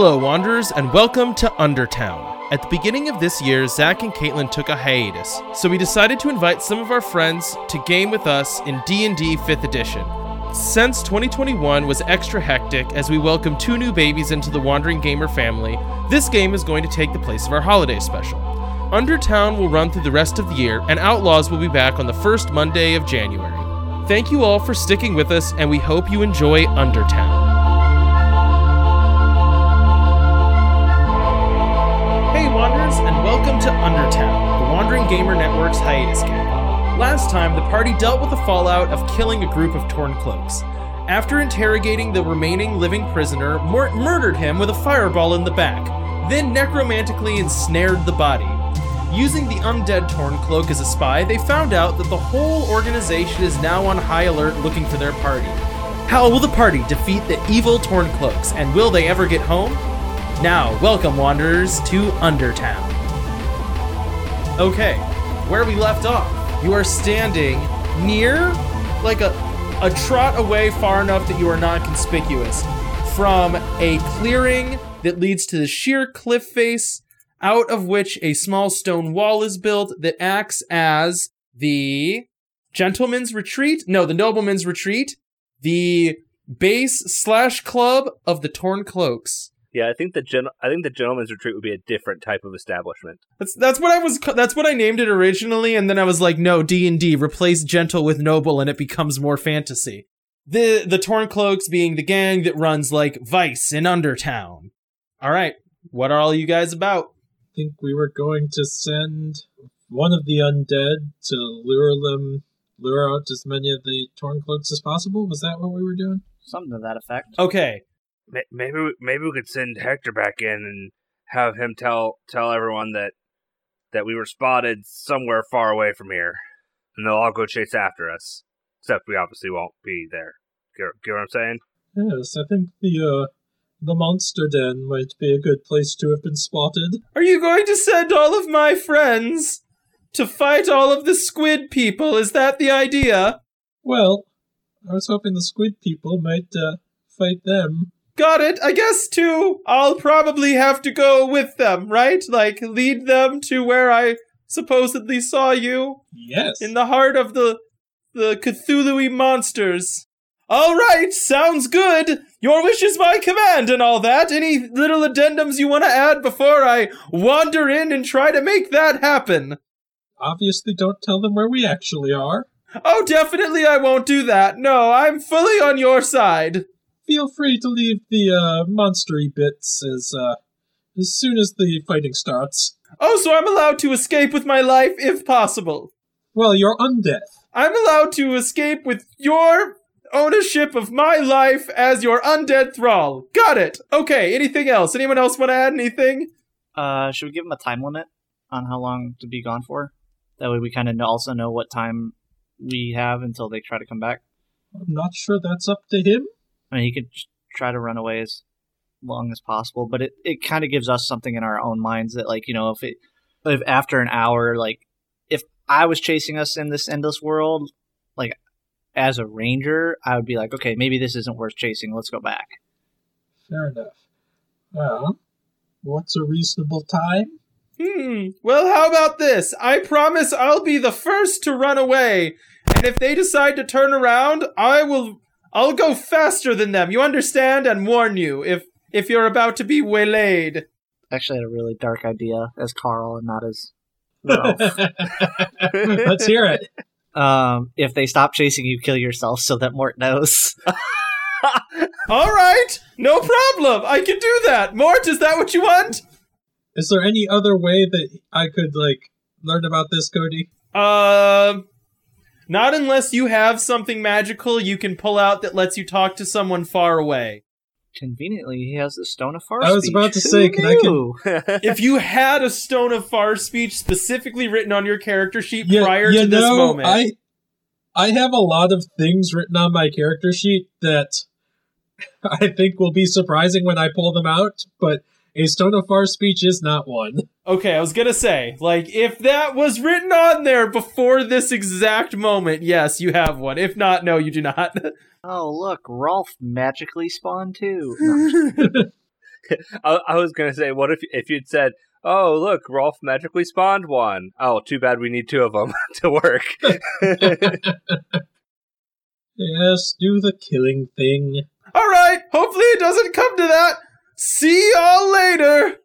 Hello, Wanderers, and welcome to Undertown. At the beginning of this year, Zach and Caitlin took a hiatus, so we decided to invite some of our friends to game with us in D&D 5th edition. Since 2021 was extra hectic as we welcomed two new babies into the Wandering Gamer family, this game is going to take the place of our holiday special. Undertown will run through the rest of the year, and Outlaws will be back on the first Monday of January. Thank you all for sticking with us, and we hope you enjoy Undertown. Hiatus game. Last time, the party dealt with the fallout of killing a group of torn cloaks. After interrogating the remaining living prisoner, Mort murdered him with a fireball in the back, then necromantically ensnared the body. Using the undead Torn Cloak as a spy, they found out that the whole organization is now on high alert looking for their party. How will the party defeat the evil Torn Cloaks, and will they ever get home? Now, welcome, Wanderers, to Undertown. Okay, where we left off, you are standing near, like a, a trot away far enough that you are not conspicuous, from a clearing that leads to the sheer cliff face out of which a small stone wall is built that acts as the gentleman's retreat. No, the nobleman's retreat. The base slash club of the torn cloaks. Yeah, I think the gen- I think the gentleman's retreat would be a different type of establishment. That's that's what I was. That's what I named it originally, and then I was like, no, D and D replace gentle with noble, and it becomes more fantasy. The the torn cloaks being the gang that runs like Vice in Undertown. All right, what are all you guys about? I think we were going to send one of the undead to lure them, lure out as many of the torn cloaks as possible. Was that what we were doing? Something to that effect. Okay, Maybe we- maybe we could send Hector back in and have him tell tell everyone that that we were spotted somewhere far away from here, and they'll all go chase after us. Except we obviously won't be there. Get, get what I'm saying? Yes, I think the uh, the monster den might be a good place to have been spotted. Are you going to send all of my friends to fight all of the squid people? Is that the idea? Well, I was hoping the squid people might uh, fight them. Got it. I guess too. I'll probably have to go with them, right? Like lead them to where I supposedly saw you Yes. in the heart of the the Cthulhu monsters. All right, sounds good. Your wish is my command and all that. Any little addendums you want to add before I wander in and try to make that happen? Obviously, don't tell them where we actually are. Oh, definitely I won't do that. No, I'm fully on your side. Feel free to leave the uh, monstery bits as uh, as soon as the fighting starts. Oh, so I'm allowed to escape with my life if possible. Well, you're undead. I'm allowed to escape with your ownership of my life as your undead thrall. Got it. Okay, anything else? Anyone else want to add anything? Uh, should we give him a time limit on how long to be gone for? That way we kind of also know what time we have until they try to come back. I'm not sure that's up to him. I mean, he could try to run away as long as possible, but it, it kind of gives us something in our own minds that, like, you know, if it, if after an hour, like, if I was chasing us in this endless world, like, as a ranger, I would be like, okay, maybe this isn't worth chasing. Let's go back. Fair enough. Well, what's a reasonable time? Hmm. Well, how about this? I promise I'll be the first to run away, and if they decide to turn around, I will. I'll go faster than them. You understand? And warn you if if you're about to be waylaid. Actually, I had a really dark idea as Carl and not as Ralph. Let's hear it. um, if they stop chasing you, kill yourself so that Mort knows. All right, no problem. I can do that. Mort, is that what you want? Is there any other way that I could like learn about this, Cody? Uh, not unless you have something magical you can pull out that lets you talk to someone far away. Conveniently, he has the Stone of Far I was speech. about to Who say, can I can- if you had a stone of far speech specifically written on your character sheet Yeah, prior you to this know, moment, I I have a lot of things written on my character sheet that I think will be surprising when I pull them out, but a stone of far speech is not one. okay, I was gonna say, like, if that was written on there before this exact moment, yes, you have one. If not, no, you do not. Oh, look, Rolf magically spawned too. No, I, I was gonna say, what if if you'd said, "Oh, look, Rolf magically spawned one." Oh, too bad we need two of them to work. Yes, do the killing thing. All right, hopefully it doesn't come to that. See y'all later.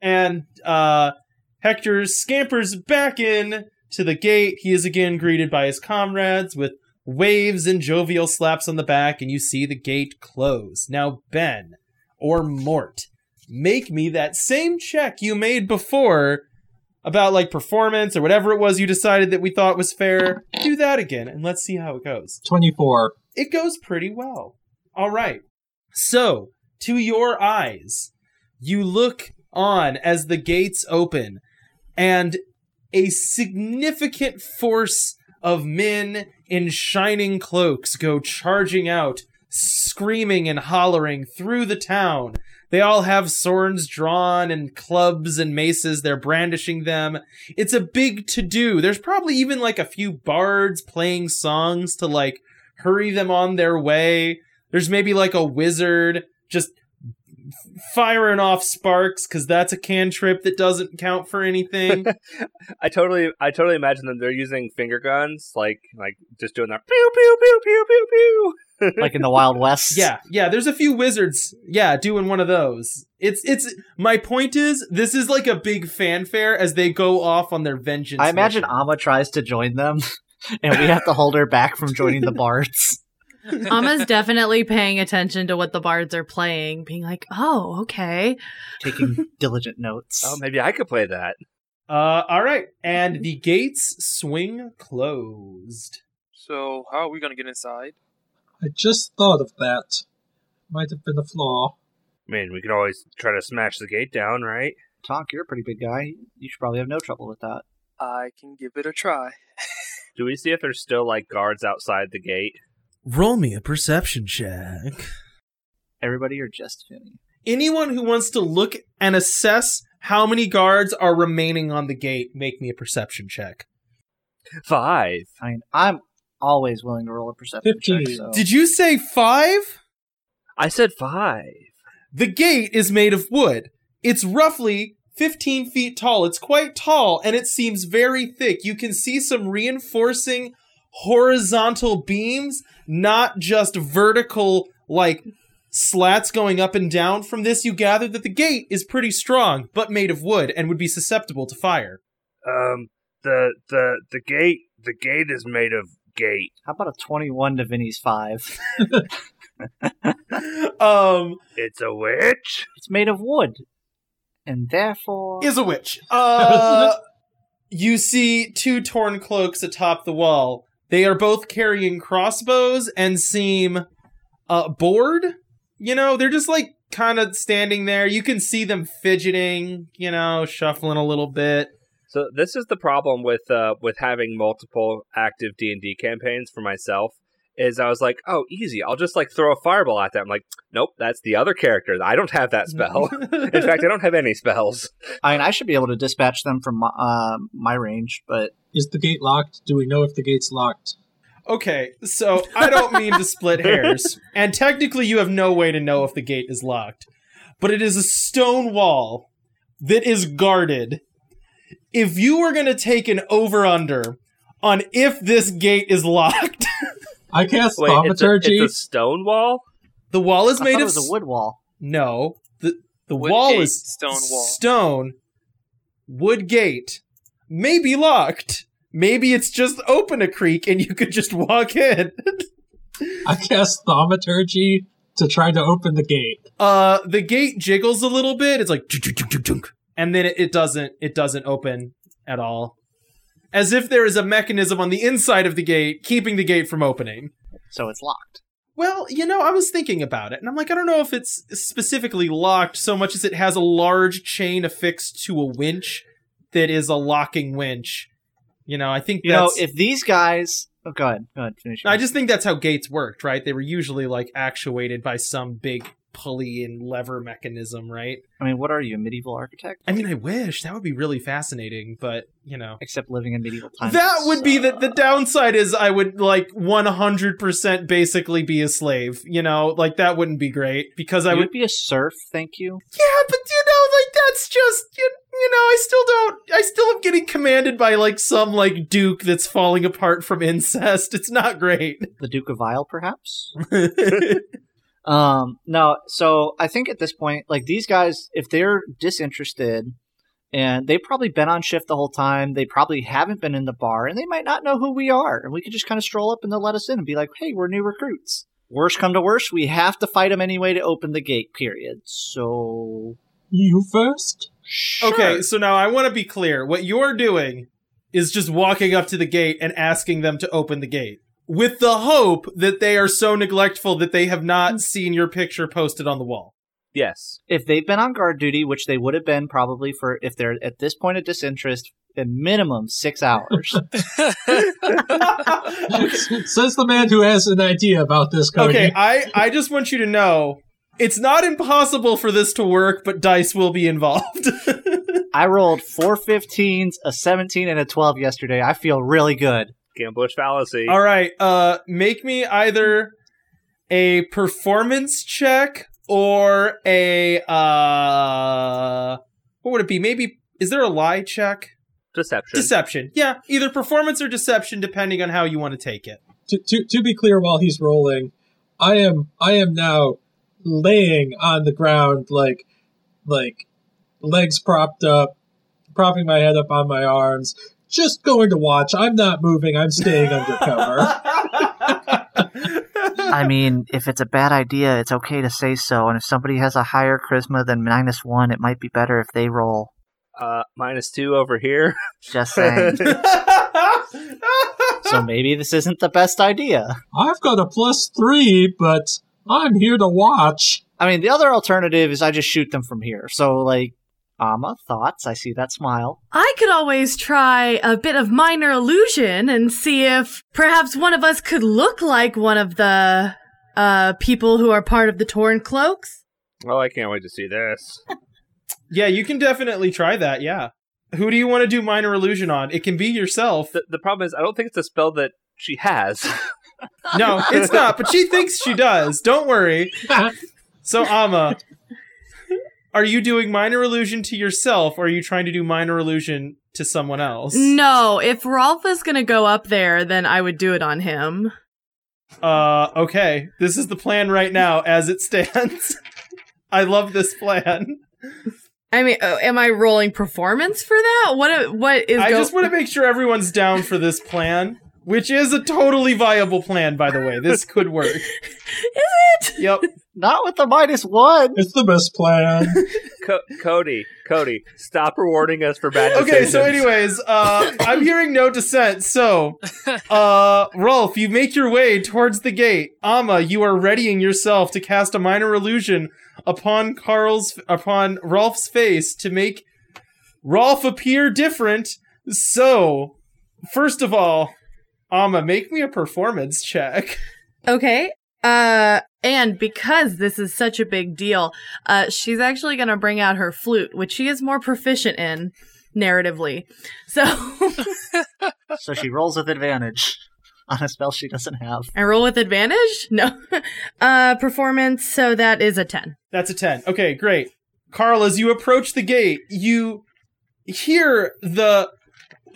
And uh Hector scampers back in to the gate. He is again greeted by his comrades with waves and jovial slaps on the back, and you see the gate close. Now, Ben or Mort, make me that same check you made before about like performance or whatever it was you decided that we thought was fair. Do that again, and let's see how it goes 24. it goes pretty well. All right. So, to your eyes, you look on as the gates open, and a significant force of men in shining cloaks go charging out, screaming and hollering through the town. They all have swords drawn and clubs and maces. They're brandishing them. It's a big to do. There's probably even like a few bards playing songs to like hurry them on their way. There's maybe like a wizard just firing off sparks because that's a cantrip that doesn't count for anything. I totally, I totally imagine them. They're using finger guns, like, like just doing that pew pew pew pew pew pew. like in the Wild West. yeah, yeah. There's a few wizards, yeah, doing one of those. It's it's. My point is, this is like a big fanfare as they go off on their vengeance. I imagine mission. Amma tries to join them, and we have to hold her back from joining the bards. Amma's definitely paying attention to what the bards are playing, being like, "Oh, okay." taking diligent notes. Oh, maybe I could play that. Uh, all right, and the gates swing closed. So how are we gonna get inside? I just thought of that. Might have been a flaw. I mean, we could always try to smash the gate down, right? Tonk, you're a pretty big guy. You should probably have no trouble with that. I can give it a try. Do we see if there's still like guards outside the gate? Roll me a perception check. Everybody or just Finny? Anyone who wants to look and assess how many guards are remaining on the gate, make me a perception check. Five. I mean, I'm always willing to roll a perception check. So. Did you say five? I said five. The gate is made of wood. It's roughly 15 feet tall. It's quite tall and it seems very thick. You can see some reinforcing horizontal beams, not just vertical, like slats going up and down from this. You gather that the gate is pretty strong, but made of wood and would be susceptible to fire. Um, the the the gate the gate is made of gate. How about a 21 to Vinny's 5? um, It's a witch. It's made of wood. And therefore. is a witch. Uh, you see two torn cloaks atop the wall. They are both carrying crossbows and seem uh, bored. You know, they're just like kind of standing there. You can see them fidgeting, you know, shuffling a little bit. So this is the problem with uh with having multiple active D and D campaigns for myself. Is I was like, oh, easy. I'll just like throw a fireball at them. like, nope, that's the other character. I don't have that spell. In fact, I don't have any spells. I mean, I should be able to dispatch them from my, uh, my range, but Is the gate locked? Do we know if the gate's locked? Okay, so I don't mean to split hairs, and technically you have no way to know if the gate is locked, but it is a stone wall that is guarded. If you were going to take an over under on if this gate is locked, I cast Wait, it's a, thaumaturgy. it's a stone wall. the wall is I made thought of it was a s- wood wall. No, the the Wood wall gate, is stone wall. Stone wood gate. Maybe locked. Maybe it's just open a creek and you could just walk in. I cast thaumaturgy to try to open the gate. Uh, the gate jiggles a little bit. It's like, and then it, it doesn't. It doesn't open at all, as if there is a mechanism on the inside of the gate keeping the gate from opening. So it's locked. Well, you know, I was thinking about it, and I'm like, I don't know if it's specifically locked so much as it has a large chain affixed to a winch that is a locking winch. You know, I think You know, if these guys. Oh, go ahead. Go ahead. Finish. I just think that's how gates worked, right? They were usually like actuated by some big pulley and lever mechanism, right? I mean, what are you, a medieval architect? I mean, I wish that would be really fascinating, but you know, Except living in medieval times. that would be the uh, the downside is I would like 100% basically be a slave, you know, like that wouldn't be great because I would would be a serf, thank you. Yeah, but you know, like that's just you, you know, I still don't I still am getting commanded by like some like duke that's falling apart from incest. It's not great. The Duke of Isle, perhaps? Um, no, so I think at this point, like these guys, if they're disinterested and they've probably been on shift the whole time, they probably haven't been in the bar and they might not know who we are. And we could just kind of stroll up and they'll let us in and be like, hey, we're new recruits. Worst come to worst, we have to fight them anyway to open the gate, period. So. You first? Sure. Okay, so now I want to be clear. What you're doing is just walking up to the gate and asking them to open the gate. With the hope that they are so neglectful that they have not mm. seen your picture posted on the wall. Yes. If they've been on guard duty, which they would have been probably for, if they're at this point of disinterest, a minimum six hours. Says the man who has an idea about this, Cody. Okay, I, I just want you to know it's not impossible for this to work, but dice will be involved. I rolled four 15s, a 17, and a 12 yesterday. I feel really good. Gambler's fallacy. All right, uh, make me either a performance check or a uh, what would it be? Maybe is there a lie check? Deception. Deception. Yeah, either performance or deception, depending on how you want to take it. to, to to be clear, while he's rolling, I am I am now laying on the ground like like legs propped up, propping my head up on my arms, just going to watch. I'm not moving. I'm staying undercover. I mean, if it's a bad idea, it's okay to say so. And if somebody has a higher charisma than minus one, it might be better if they roll. Uh, minus two over here. Just saying. so maybe this isn't the best idea. I've got a plus three, but I'm here to watch. I mean, the other alternative is I just shoot them from here. So, like, Amma, thoughts? I see that smile. I could always try a bit of minor illusion and see if perhaps one of us could look like one of the uh people who are part of the torn cloaks. Oh, I can't wait to see this. yeah, you can definitely try that. Yeah. Who do you want to do minor illusion on? It can be yourself. The, the problem is, I don't think it's a spell that she has. No, it's not, but she thinks she does. Don't worry. So, Amma, are you doing minor illusion to yourself or are you trying to do minor illusion to someone else? No, if Rolf is gonna go up there, then I would do it on him. Uh, okay. This is the plan right now as it stands. I love this plan. I mean, uh, am I rolling performance for that? What? What is? I go- just want to make sure everyone's down for this plan, which is a totally viable plan, by the way. This could work. Is it? Yep. Not with the minus one. It's the best plan. Co- Cody, Cody, stop rewarding us for bad decisions. Okay, so anyways, uh, I'm hearing no dissent. So, uh, Rolf, you make your way towards the gate. Amma, you are readying yourself to cast a minor illusion upon Carl's, upon Rolf's face to make Rolf appear different. So, first of all, Amma, make me a performance check. Okay. Uh, and because this is such a big deal, uh, she's actually gonna bring out her flute, which she is more proficient in narratively. So So she rolls with advantage on a spell she doesn't have. I roll with advantage. No, uh, performance. So that is a ten. That's a 10. Okay, great. Carl, as you approach the gate, you hear the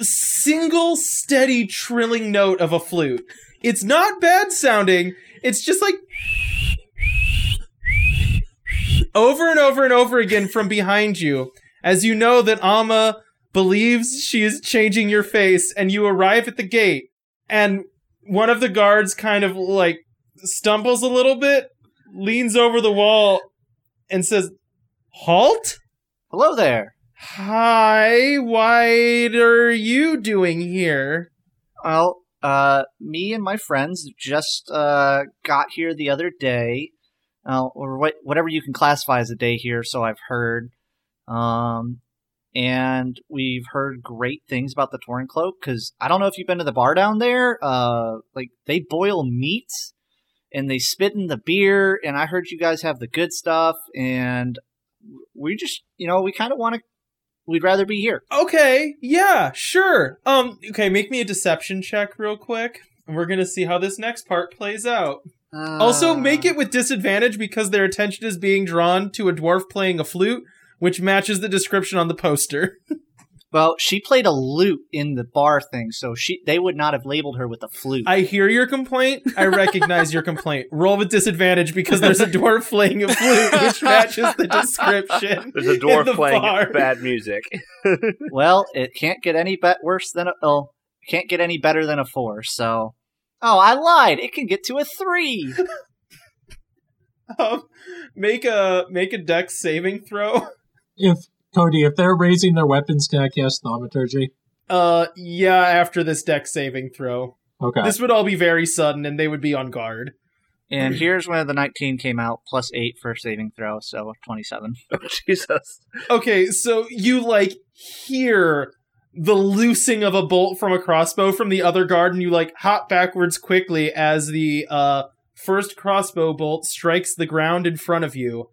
single steady trilling note of a flute. It's not bad sounding, it's just like over and over and over again from behind you as you know that Amma believes she is changing your face and you arrive at the gate and one of the guards kind of like stumbles a little bit leans over the wall and says, Halt? Hello there. Hi, what are you doing here? Well, uh, me and my friends just uh, got here the other day, uh, or what, whatever you can classify as a day here. So I've heard, um, and we've heard great things about the Torn Cloak. Because I don't know if you've been to the bar down there. Uh, like they boil meat and they spit in the beer. And I heard you guys have the good stuff, and we just, you know, we kind of want to. We'd rather be here. Okay, yeah, sure. Um, okay, make me a deception check real quick. And we're gonna see how this next part plays out. Also, Uh, make it with disadvantage because their attention is being drawn to a dwarf playing a flute, which matches the description on the poster. Well, she played a lute in the bar thing, so she they would not have labeled her with a flute. I hear your complaint. I recognize your complaint. Roll with disadvantage because there's a dwarf playing a flute, which matches the description. There's a dwarf the playing bar. bad music. well, it can't get any bet worse than a oh, can't get any better than a four. So, oh, I lied. It can get to a three. Um, make a make a dex saving throw. If Cody, if they're raising their weapons, can I cast thaumaturgy? Uh, yeah. After this dex saving throw, Okay. this would all be very sudden, and they would be on guard. And here's when the 19 came out, plus eight for saving throw, so 27. oh, Jesus. Okay, so you like hear the loosing of a bolt from a crossbow from the other guard, and you like hop backwards quickly as the uh first crossbow bolt strikes the ground in front of you.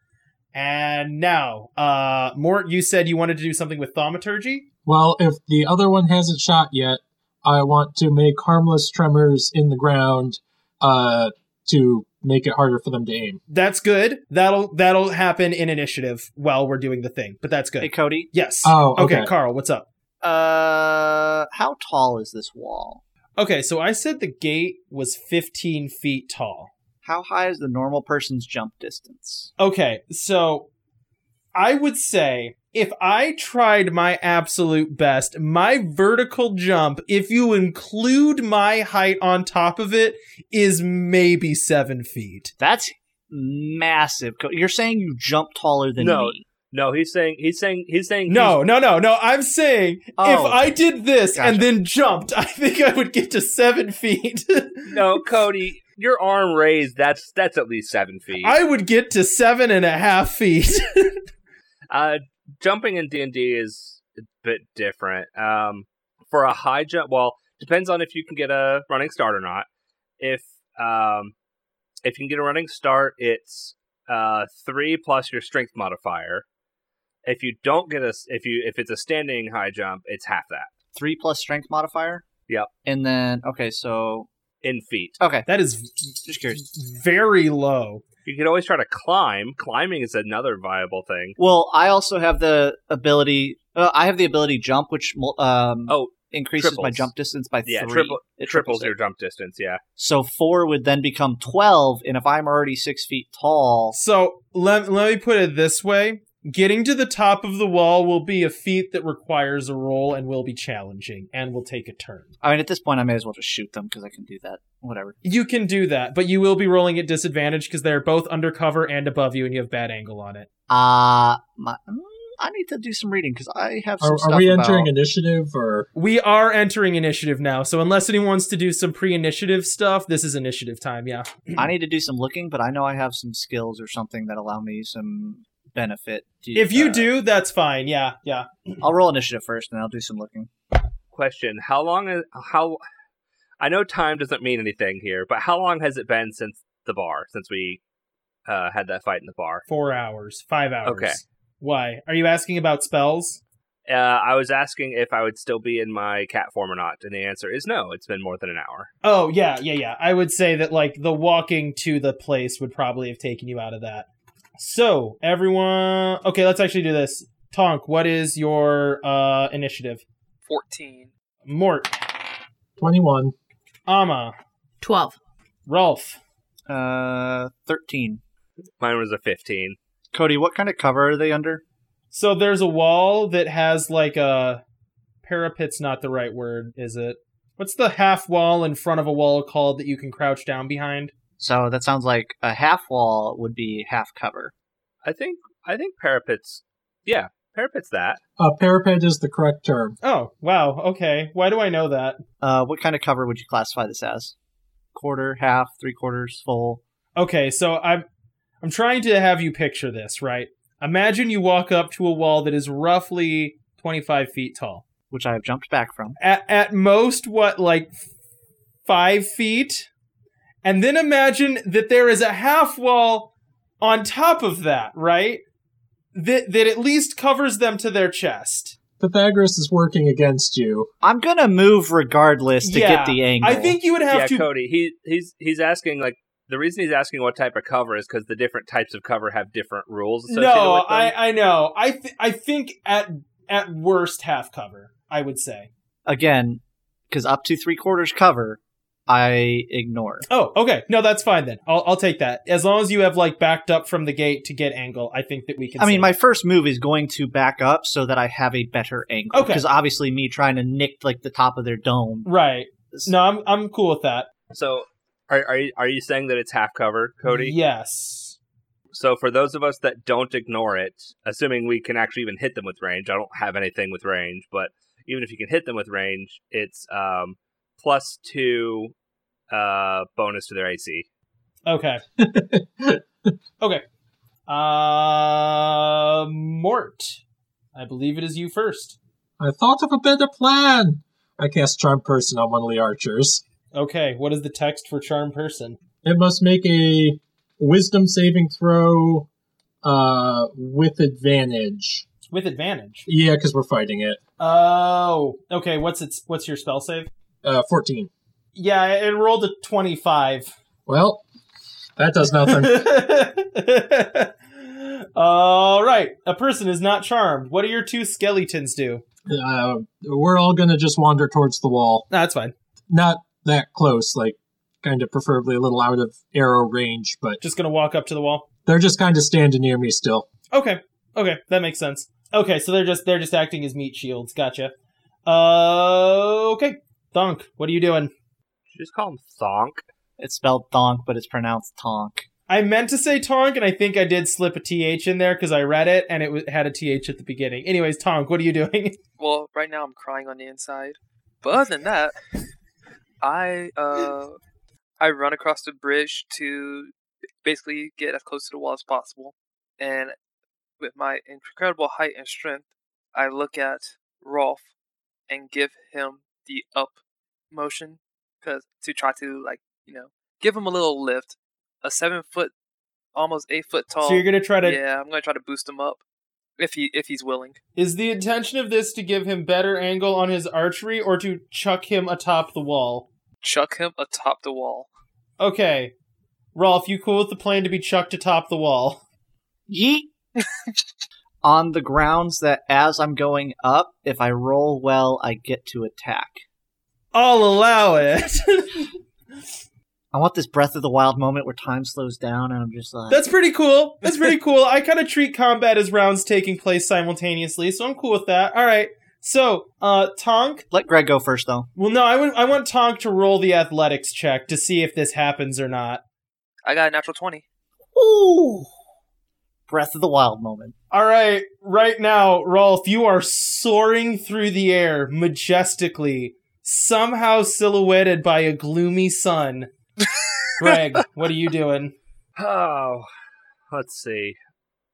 And now, uh Mort, you said you wanted to do something with thaumaturgy? Well, if the other one hasn't shot yet, I want to make harmless tremors in the ground uh, to make it harder for them to aim. That's good. That'll that'll happen in initiative while we're doing the thing. But that's good. Hey, Cody. yes. Oh, okay. Carl, what's up? Uh, how tall is this wall? Okay, so I said the gate was 15 feet tall. How high is the normal person's jump distance? Okay, so I would say if I tried my absolute best, my vertical jump, if you include my height on top of it, is maybe seven feet. That's massive. Co- You're saying you jump taller than No. me. No, he's saying he's saying he's saying No, no, no, no. I'm saying if Oh, I did this and then jumped, I think I would get to seven feet. no, Cody, your arm raised. That's that's at least seven feet. I would get to seven and a half feet. Uh, jumping in D and D is a bit different. Um, for a high jump, well, depends on if you can get a running start or not. If um, if you can get a running start, it's uh three plus your strength modifier. If you don't get a, if you if it's a standing high jump, it's half that Three plus strength modifier? Yep. And then, okay, so. In feet. Okay. that is Just curious. very low. You could always try to climb. Climbing is another viable thing. Well, I also have the ability. Uh, I have the ability jump, which um, Oh, increases my triples. jump distance by yeah, three. triple, It triples it. your jump distance. Yeah. So four would then become twelve, and if I'm already six feet tall, So let, let me put it this way. Getting to the top of the wall will be a feat that requires a roll and will be challenging and will take a turn. I mean, at this point, I may as well just shoot them because I can do that. Whatever. You can do that, but you will be rolling at disadvantage because they're both undercover and above you and you have bad angle on it. Uh, my, mm, I need to do some reading because I have some Are, stuff are we about- entering initiative or? We are entering initiative now, so unless anyone wants to do some pre-initiative stuff, this is initiative time, yeah. I need to do some looking, but I know I have some skills or something that allow me some benefit. To, If you uh, do, that's fine. Yeah, yeah. I'll roll initiative first, and I'll do some looking. Question: How long is how? I know time doesn't mean anything here, but how long has it been since the bar? Since we uh, had that fight in the bar? 4 hours, 5 hours. Okay. Why? Are you asking about spells? Uh, I was asking if I would still be in my cat form or not, and the answer is no. It's been more than an hour. Oh, yeah, yeah, yeah. I would say that like the walking to the place would probably have taken you out of that. So, everyone, okay, let's actually do this. Tonk, what is your uh initiative? 14. Mort, 21. Amma, 12. Rolf. Uh, thirteen. Mine was a fifteen. Cody, what kind of cover are they under? So there's a wall that has like a parapet's not the right word, is it? What's the half wall in front of a wall called that you can crouch down behind? So that sounds like a half wall would be half cover. I think I think parapets. Yeah, parapets. That Uh, parapet is the correct term. Oh, wow. Okay. Why do I know that? Uh, what kind of cover would you classify this as? Quarter, half, three quarters, full. Okay, so I'm I'm trying to have you picture this, right? Imagine you walk up to a wall that is roughly 25 feet tall. which I have jumped back from. At, at most, what, like five feet? And then imagine that there is a half wall on top of that, right? That that at least covers them to their chest. Pythagoras is working against you. I'm gonna move regardless to Yeah, get the angle. I think you would have yeah, to. Cody. He he's he's asking like the reason he's asking what type of cover is because the different types of cover have different rules associated no, with them. I I know. I th- I think at at worst half cover. I would say. again because up to three quarters cover, I ignore. Oh, okay. No, that's fine then. I'll I'll take that. As long as you have like backed up from the gate to get angle, I think that we can. I mean, my it. first move is going to back up so that I have a better angle. Okay. Because obviously, me trying to nick like the top of their dome. right. No, I'm I'm cool with that. So are are you, are you saying that it's half cover, Cody? Yes. So for those of us that don't ignore it, assuming we can actually even hit them with range, I don't have anything with range, but even if you can hit them with range, it's um, plus two uh, bonus to their AC. Okay. okay. Uh, Mort. I believe it is you first. I thought of a better plan. I cast Charm Person on one of the archers. Okay. What is the text for charm person? It must make a Wisdom saving throw uh, with advantage. With advantage. Yeah, because we're fighting it. Oh. Okay. What's its What's your spell save? Uh, 14. Yeah, it rolled a twenty-five. Well, that does nothing. All right. A person is not charmed. What do your two skeletons do? uh, we're all gonna just wander towards the wall. No, that's fine. Not that close, like, kind of preferably a little out of arrow range, but Just gonna walk up to the wall. they're just kind of standing near me still. Okay. Okay, that makes sense. Okay, so they're just they're just acting as meat shields. Gotcha. Uh, okay. Thunk, what are you doing? Did you just call him Thonk? It's spelled thonk, but it's pronounced tonk. I meant to say Tonk, and I think I did slip a th in there because I read it and it had a th at the beginning. Anyways, Tonk, what are you doing? Well, right now I'm crying on the inside. But other than that, I uh I run across the bridge to basically get as close to the wall as possible. And with my incredible height and strength, I look at Rolf and give him the up motion cuz to try to like, you know, give him a little lift. A 7 foot almost 8 foot tall. so you're gonna try to. Yeah, I'm going to try to boost him up if he if he's willing. Is the intention of this to give him better angle on his archery or to chuck him atop the wall? Chuck him atop the wall. Okay, Rolf, you cool with the plan to be chucked atop the wall? Yeet! On the grounds that as I'm going up, if I roll well, I get to attack. I'll allow it. I want this Breath of the Wild moment where time slows down and I'm just like, That's pretty cool. That's pretty cool. I kind of treat combat as rounds taking place simultaneously, so I'm cool with that. All right. So, uh, Tonk. let Greg go first though. Well, no, I would- I want Tonk to roll the athletics check to see if this happens or not. I got a natural 20. Ooh! Breath of the Wild moment. All right, right now, Rolf, you are soaring through the air majestically, somehow silhouetted by a gloomy sun. Greg, what are you doing? Oh, let's see.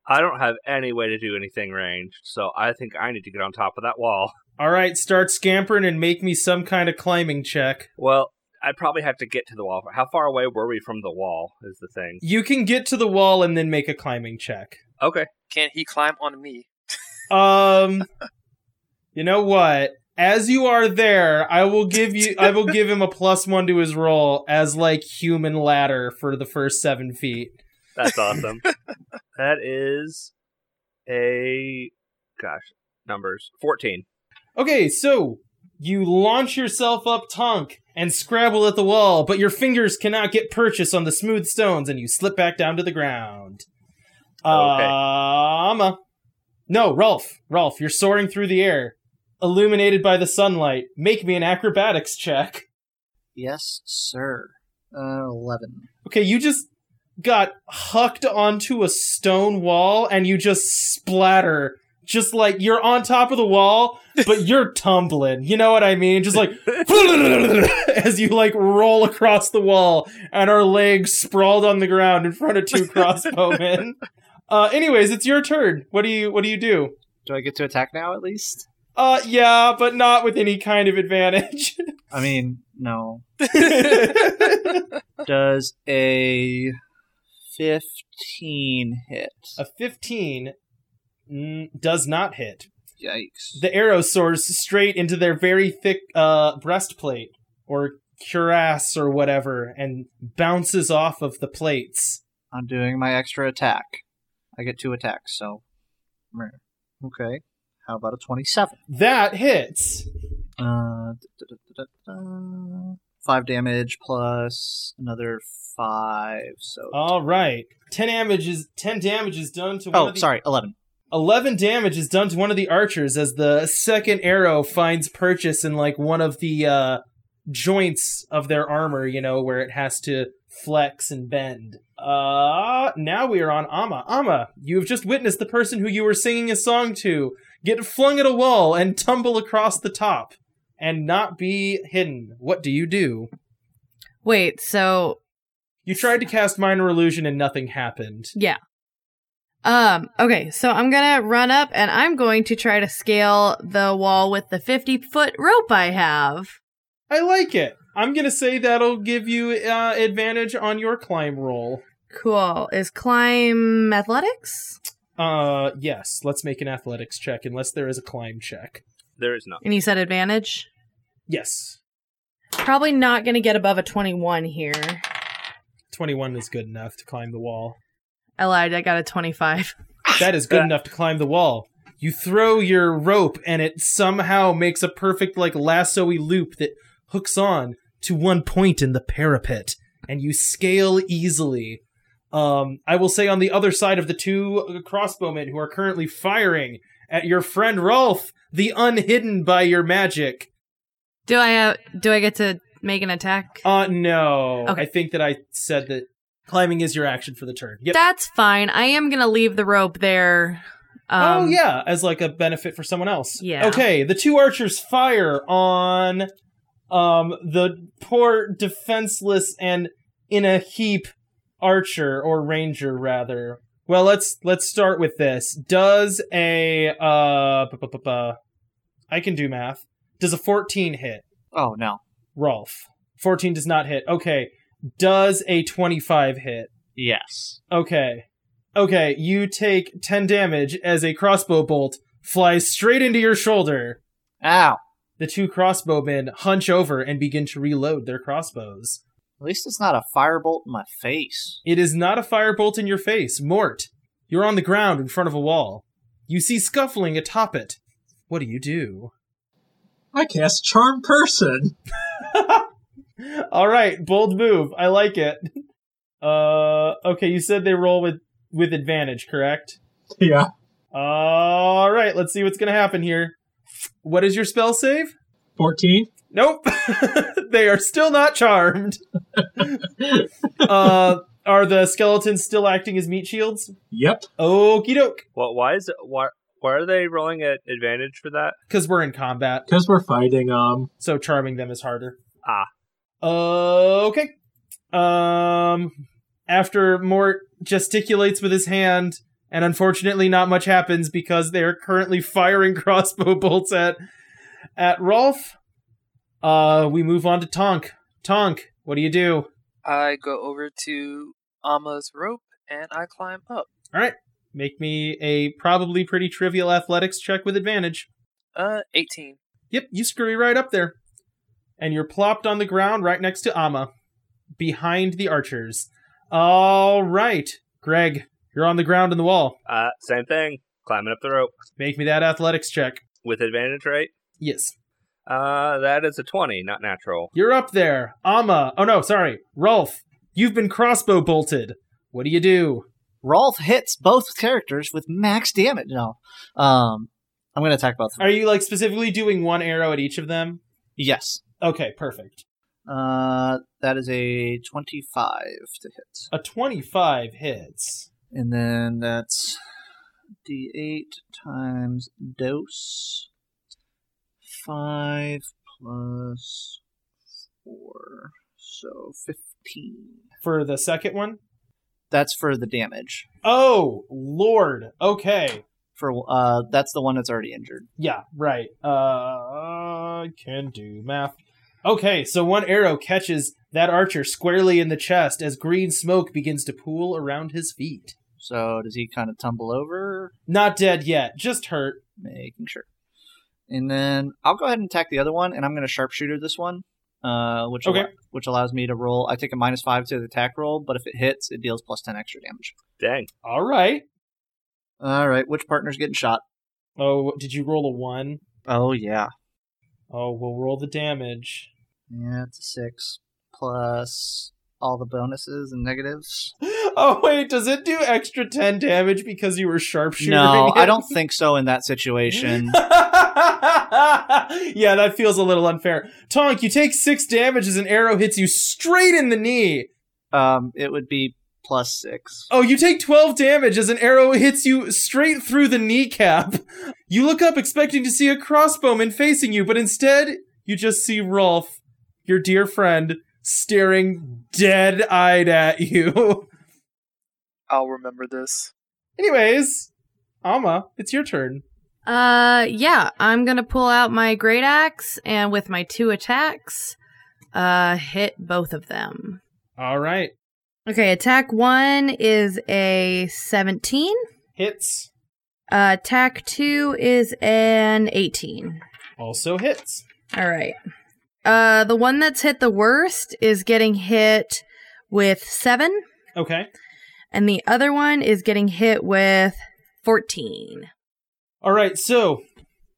I don't have any way to do anything ranged, so I think I need to get on top of that wall. All right, start scampering and make me some kind of climbing check. Well, I'd probably have to get to the wall. How far away were we from the wall? Is the thing. You can get to the wall and then make a climbing check. Okay. Can't he climb on me? Um, you know what? As you are there, I will give you. I will give him a plus one to his roll as like human ladder for the first seven feet. That's awesome. that is a gosh, numbers. 14. Okay, so you launch yourself up Tonk and scrabble at the wall, but your fingers cannot get purchase on the smooth stones, and you slip back down to the ground. Okay. Um, no, Rolf. Rolf, you're soaring through the air, illuminated by the sunlight. Make me an acrobatics check. Yes, sir. Uh, 11. Okay, you just got hucked onto a stone wall and you just splatter. Just like you're on top of the wall, but you're tumbling. You know what I mean? Just like as you like roll across the wall and our legs sprawled on the ground in front of two crossbowmen. Uh anyways, it's your turn. What do you what do you do? Do I get to attack now at least? Uh yeah, but not with any kind of advantage. I mean, no. Does a 15 hit? A 15 mm, does not hit. Yikes. The arrow soars straight into their very thick uh, breastplate or cuirass or whatever and bounces off of the plates. I'm doing my extra attack. I get two attacks, so. Okay. How about a 27? That hits. Uh, da, da, da, da, da. Five damage plus another five, so. All right. 10 damage is 10 damage is done to one oh, of the sorry, 11. 11 damage is done to one of the archers as the second arrow finds purchase in like one of the uh joints of their armor, you know, where it has to flex and bend. Uh now we are on Amma. Amma, you have just witnessed the person who you were singing a song to get flung at a wall and tumble across the top and not be hidden. What do you do? Wait, so You tried to cast minor illusion and nothing happened. yeah. Um, okay, so I'm gonna run up and I'm going to try to scale the wall with the 50 foot rope I have. I like it. I'm gonna say that'll give you uh, advantage on your climb roll. Cool. Is climb athletics? Uh, yes. Let's make an athletics check, unless there is a climb check. There is none. And you said advantage? Yes, Probably not gonna get above a 21 here. twenty-one is good enough to climb the wall. I lied, I got a 25. That is good enough to climb the wall. You throw your rope, and it somehow makes a perfect like lasso-y loop that hooks on to one point in the parapet, and you scale easily. Um, I will say on the other side of the two crossbowmen who are currently firing at your friend Rolf, the unhidden by your magic. Do I have, do I get to make an attack? Uh, no. Okay. I think that I said that climbing is your action for the turn. Yep. That's fine. I am gonna leave the rope there. Um, oh yeah, as like a benefit for someone else. Yeah. Okay, the two archers fire on um the poor defenseless and in a heap archer or ranger rather. Well, let's let's start with this. Does a uh bu- bu- bu- bu- I can do math. Does a 14 hit? Oh, no. Rolf. 14 does not hit. Okay. Does a 25 hit? Yes. Okay. Okay, you take 10 damage as a crossbow bolt flies straight into your shoulder. Ow. The two crossbowmen hunch over and begin to reload their crossbows. At least it's not a firebolt in my face. It is not a firebolt in your face. Mort, you're on the ground in front of a wall. You see scuffling atop it. What do you do? I cast Charm Person. All right, bold move. I like it. Uh, okay, you said they roll with with advantage, correct? Yeah. All right, let's see what's gonna happen here. What is your spell save? 14. Nope. they are still not charmed. uh, are the skeletons still acting as meat shields? Yep. Okie doke. What? Why is it? Why? Why are they rolling at advantage for that? Because we're in combat, Because we're fighting, um, so charming them is harder. Ah. Okay. Um, after Mort gesticulates with his hand, and unfortunately not much happens because they are currently firing crossbow bolts at at Rolf. Uh, we move on to Tonk. Tonk, what do you do? I go over to Amma's rope and I climb up. All right, make me a probably pretty trivial athletics check with advantage. Uh, 18. Yep, you scurry right up there. And you're plopped on the ground right next to Ama, behind the archers. All right, Greg, you're on the ground in the wall. Uh, same thing. Climbing up the rope Make me that athletics check. with advantage, right? Yes. Uh, that is a twenty, not natural. You're up there. Amma. Oh no, sorry. Rolf, you've been crossbow bolted. What do you do? Rolf hits both characters with max damage. No. Um, I'm going to attack both of them. Are you like specifically doing one arrow at each of them? Yes. Okay, perfect. Uh, that is a 25 to hit. A 25 hits. And then that's d8 times dose. 5 plus 4. So 15. For the second one? That's for the damage. Oh, lord. Okay. For uh, that's the one that's already injured. Yeah, right. Uh, I can do math. Okay, so one arrow catches that archer squarely in the chest as green smoke begins to pool around his feet. So does he kind of tumble over? Not dead yet, just hurt. Making sure. And then I'll go ahead and attack the other one, and I'm going to sharpshooter this one, uh, which Okay. al- which allows me to roll. I take a minus five to the attack roll, but if it hits, it deals plus ten extra damage. Dang. All right. All right, which partner's getting shot? Oh, did you roll a one? Oh yeah, Oh, we'll roll the damage. yeah, it's a six plus all the bonuses and negatives. Oh wait, does it do extra ten damage because you were sharpshooting? No, I don't think so in that situation. yeah, that feels a little unfair. Tonk, you take six damage as an arrow hits you straight in the knee. um, it would be plus six. Oh, you take 12 damage as an arrow hits you straight through the kneecap. You look up expecting to see a crossbowman facing you, but instead, you just see Rolf, your dear friend, staring dead eyed at you. I'll remember this. Anyways, Amma, it's your turn. Uh, yeah, I'm gonna pull out my great axe and with my two attacks, uh, hit both of them. All right. Okay, attack one is a 17. Hits. Uh, attack two is an 18. Also hits. All right. Uh, the one that's hit the worst is getting hit with seven, Okay. And the other one is getting hit with 14. All right, so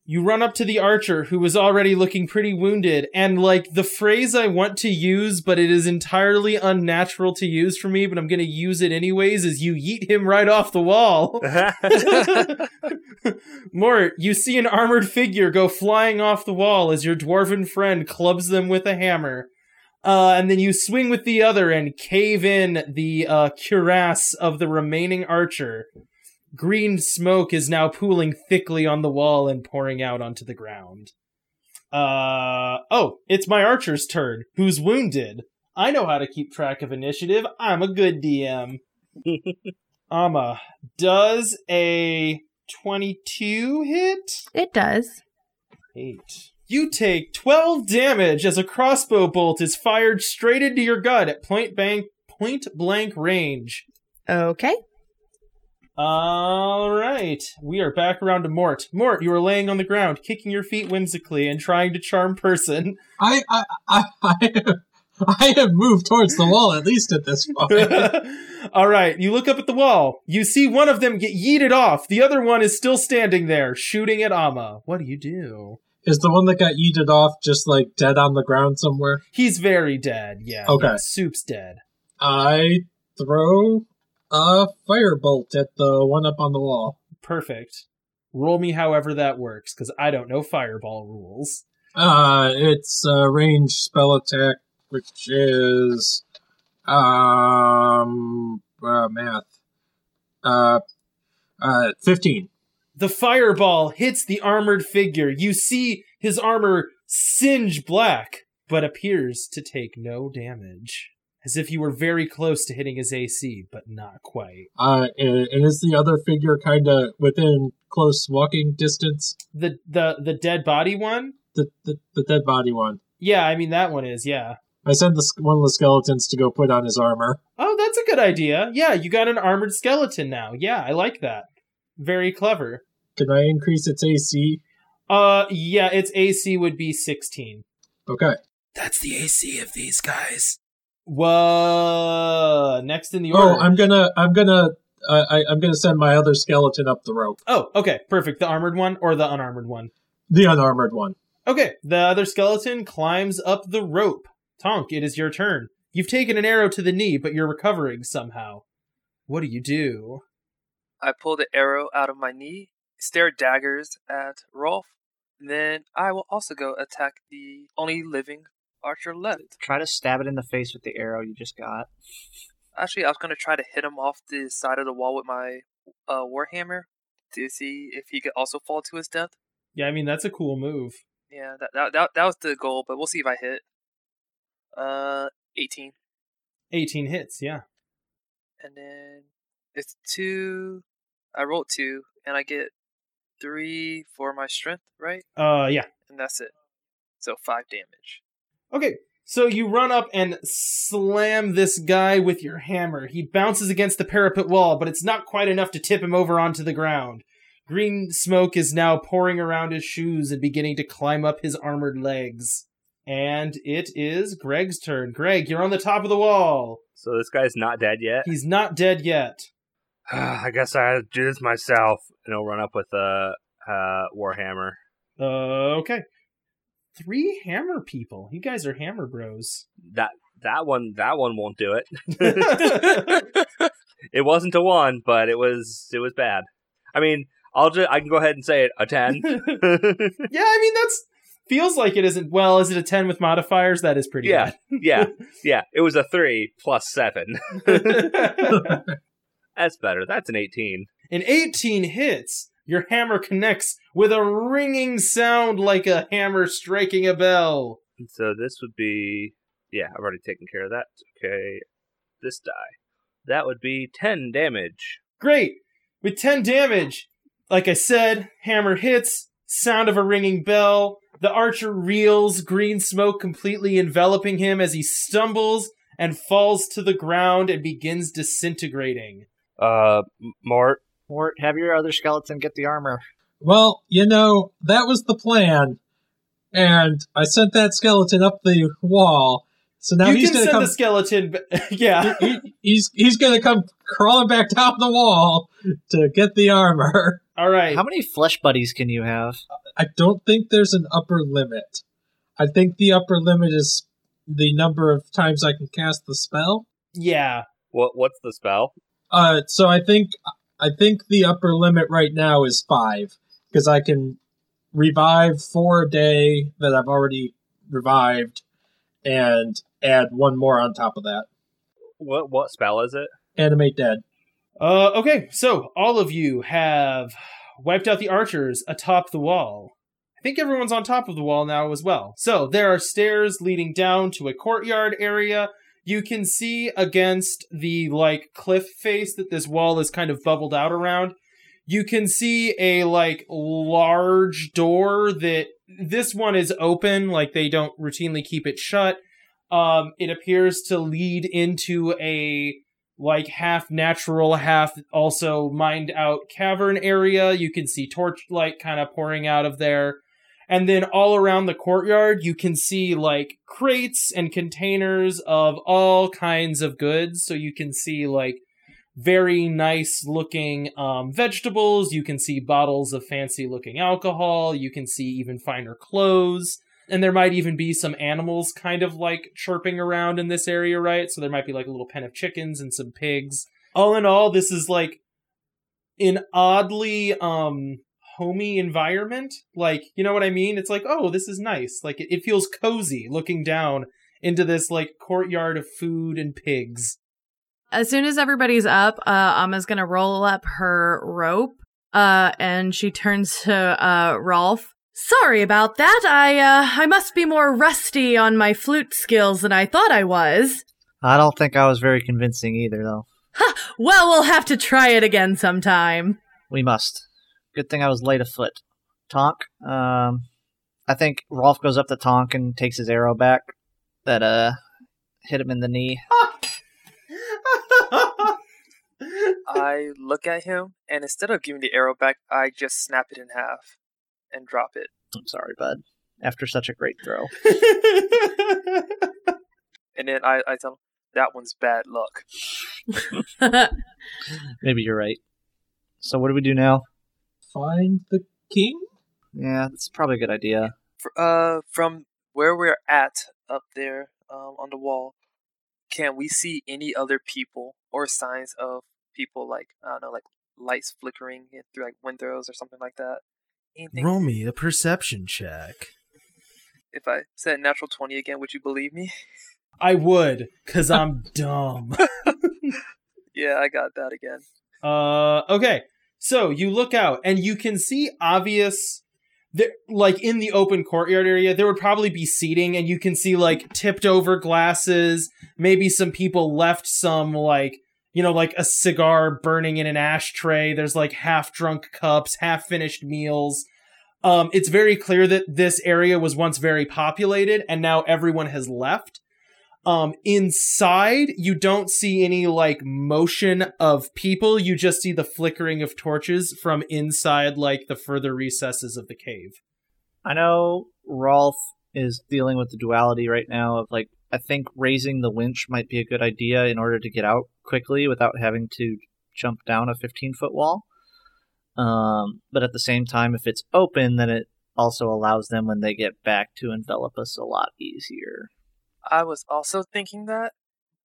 you run up to the archer who was already looking pretty wounded, and like the phrase I want to use, but it is entirely unnatural to use for me, but I'm going to use it anyways, is you yeet him right off the wall. Mort, you see an armored figure go flying off the wall as your dwarven friend clubs them with a hammer. Uh, and then you swing with the other and cave in the uh, cuirass of the remaining archer. Green smoke is now pooling thickly on the wall and pouring out onto the ground. Uh oh, it's my archer's turn, who's wounded. I know how to keep track of initiative. I'm a good DM. Amma, does a 22 hit? It does. Eight. You take 12 damage as a crossbow bolt is fired straight into your gut at point blank, point blank range. Okay. All right, we are back around to Mort. Mort, you are laying on the ground, kicking your feet whimsically and trying to charm person. I I I I, I have moved towards the wall at least at this point. All right, you look up at the wall. You see one of them get yeeted off. The other one is still standing there, shooting at Amma. What do you do? Is the one that got yeeted off just like dead on the ground somewhere? He's very dead. Yeah. Okay. yeah, Soup's dead. I throw a firebolt at the one up on the wall. Perfect. Roll me however that works, because I don't know fireball rules. Uh, it's a range spell attack, which is um uh, math. Uh, uh, fifteen. The fireball hits the armored figure. You see his armor singe black, but appears to take no damage. As if you were very close to hitting his AC, but not quite. Uh, and, and is the other figure kind of within close walking distance? The the the dead body one? The, the the dead body one. Yeah, I mean that one is, yeah. I sent the, one of the skeletons to go put on his armor. Oh, that's a good idea. Yeah, you got an armored skeleton now. Yeah, I like that. Very clever. Can I increase its AC? Uh yeah, its AC would be 16. Okay. That's the AC of these guys. Whoa! Next in the order. Oh, I'm gonna I'm gonna uh, I, I'm gonna send my other skeleton up the rope. Oh, okay, perfect. The armored one or the unarmored one? The unarmored one. Okay, the other skeleton climbs up the rope. Tonk, it is your turn. You've taken an arrow to the knee, but you're recovering somehow. What do you do? I pull the arrow out of my knee, stare daggers at Rolf, then I will also go attack the only living archer left. Try to stab it in the face with the arrow you just got. Actually, I was going to try to hit him off the side of the wall with my uh, warhammer to see if he could also fall to his death. Yeah, I mean that's a cool move. Yeah, that that that, that was the goal, but we'll see if I hit. Uh, 18. 18 hits, yeah. And then it's two. I rolled two, and I get three for my strength, right? Uh yeah. And that's it. So five damage. Okay. So you run up and slam this guy with your hammer. He bounces against the parapet wall, but it's not quite enough to tip him over onto the ground. Green smoke is now pouring around his shoes and beginning to climb up his armored legs. And it is Greg's turn. Greg, you're on the top of the wall. So this guy's not dead yet. He's not dead yet. I guess I do this myself, and I'll run up with a uh, warhammer. Uh, okay, three hammer people. You guys are hammer bros. That that one that one won't do it. it wasn't a one, but it was it was bad. I mean, I'll just I can go ahead and say it a ten. yeah, I mean that's feels like it isn't well is it a 10 with modifiers that is pretty yeah bad. yeah yeah it was a 3 plus 7 that's better. That's an eighteen. An 18 hits. Your hammer connects with a ringing sound like a hammer striking a bell. So this would be yeah. I've already taken care of that. Okay, this die. That would be ten damage. Great. With 10 damage, like I said, hammer hits, sound of a ringing bell. The archer reels, green smoke completely enveloping him as he stumbles and falls to the ground and begins disintegrating. Uh, Mort. Mort, have your other skeleton get the armor. Well, you know, that was the plan. And I sent that skeleton up the wall. So now you he's gonna send come the skeleton. ba- yeah. he, he's he's gonna come crawling back down the wall to get the armor. All right. How many flesh buddies can you have? I don't think there's an upper limit. I think the upper limit is the number of times I can cast the spell. Yeah. What what's the spell? Uh, so I think I think the upper limit right now is five because I can revive four a day that I've already revived, and add one more on top of that. What what spell is it? Animate dead. Uh, okay, so all of you have wiped out the archers atop the wall. I think everyone's on top of the wall now as well. So there are stairs leading down to a courtyard area. You can see against the like cliff face that this wall is kind of bubbled out around. You can see a like large door that this one is open, like they don't routinely keep it shut. Um, it appears to lead into a like half natural, half also mined out cavern area. You can see torchlight kind of pouring out of there. And then all around the courtyard, you can see like crates and containers of all kinds of goods. So you can see like very nice looking um, vegetables. You can see bottles of fancy looking alcohol. You can see even finer clothes. And there might even be some animals kind of like chirping around in this area, right? So there might be like a little pen of chickens and some pigs. All in all, this is like an oddly um homey environment. Like, you know what I mean? It's like, oh, this is nice. Like it, it feels cozy looking down into this like courtyard of food and pigs. As soon as everybody's up, uh, Amma's gonna roll up her rope, uh, and she turns to uh, Rolf. Sorry about that. I uh, I must be more rusty on my flute skills than I thought I was. I don't think I was very convincing either, though. Ha! Well, we'll have to try it again sometime. We must. Good thing I was light of foot. Tonk. Um, I think Rolf goes up to Tonk and takes his arrow back. That uh, hit him in the knee. I look at him, and instead of giving the arrow back, I just snap it in half and drop it. I'm sorry, bud. After such a great throw. And then I, I tell him, that one's bad luck. Maybe you're right. So what do we do now? Find the king. Yeah, that's probably a good idea. Fr uh, from where we're at up there um, on the wall, can we see any other people or signs of people like I don't know, like lights flickering through like windows or something like that? Anything? Roll me a perception check. If I said natural twenty again, would you believe me? I would, cause I'm dumb. yeah, I got that again. Uh, okay. So you look out and you can see obvious, there, like in the open courtyard area, there would probably be seating, and you can see like tipped over glasses. Maybe some people left some like you know like a cigar burning in an ashtray. There's like half drunk cups, half finished meals. Um, it's very clear that this area was once very populated and now everyone has left. Um, inside, you don't see any like motion of people. You just see the flickering of torches from inside, like the further recesses of the cave. I know Rolf is dealing with the duality right now of like I think raising the winch might be a good idea in order to get out quickly without having to jump down a 15 foot wall. Um, but at the same time, if it's open, then it also allows them when they get back to envelop us a lot easier. I was also thinking that.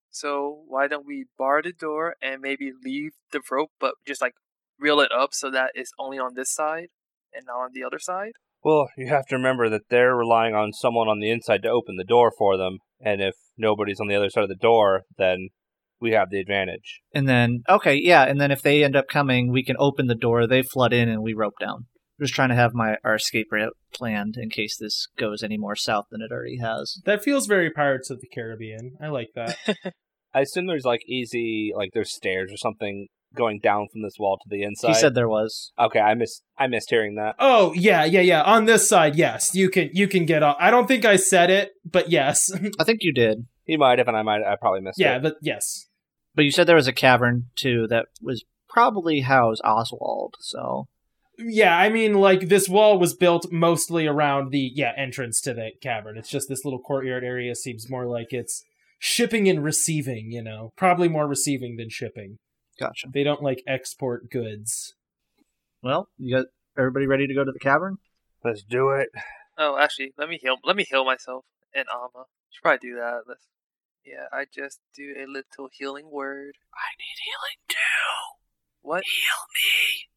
So why don't we bar the door and maybe leave the rope, but just like reel it up so that it's only on this side and not on the other side? Well, you have to remember that they're relying on someone on the inside to open the door for them, and if nobody's on the other side of the door, then we have the advantage. And then, okay, yeah, and then if they end up coming, we can open the door, they flood in, and we rope down. I'm just trying to have my our escape route planned in case this goes any more south than it already has. That feels very Pirates of the Caribbean. I like that. I assume there's like easy, like there's stairs or something going down from this wall to the inside. He said there was. Okay, I missed. I missed hearing that. oh yeah, yeah, yeah. On this side, yes, you can you can get off. I don't think I said it, but yes, I think you did. He might have, and I might. I probably missed it. yeah, it. but yes. But you said there was a cavern too that was probably housed Oswald. So Yeah, I mean, like this wall was built mostly around the yeah entrance to the cavern. It's just this little courtyard area seems more like it's shipping and receiving. You know, probably more receiving than shipping. gotcha. They don't like export goods. Well, you got everybody ready to go to the cavern? Let's do it. Oh, actually, let me heal. Let me heal myself and Amma. Should probably do that. Let's. Yeah, I just do a little healing word. I need healing too. What? Heal me.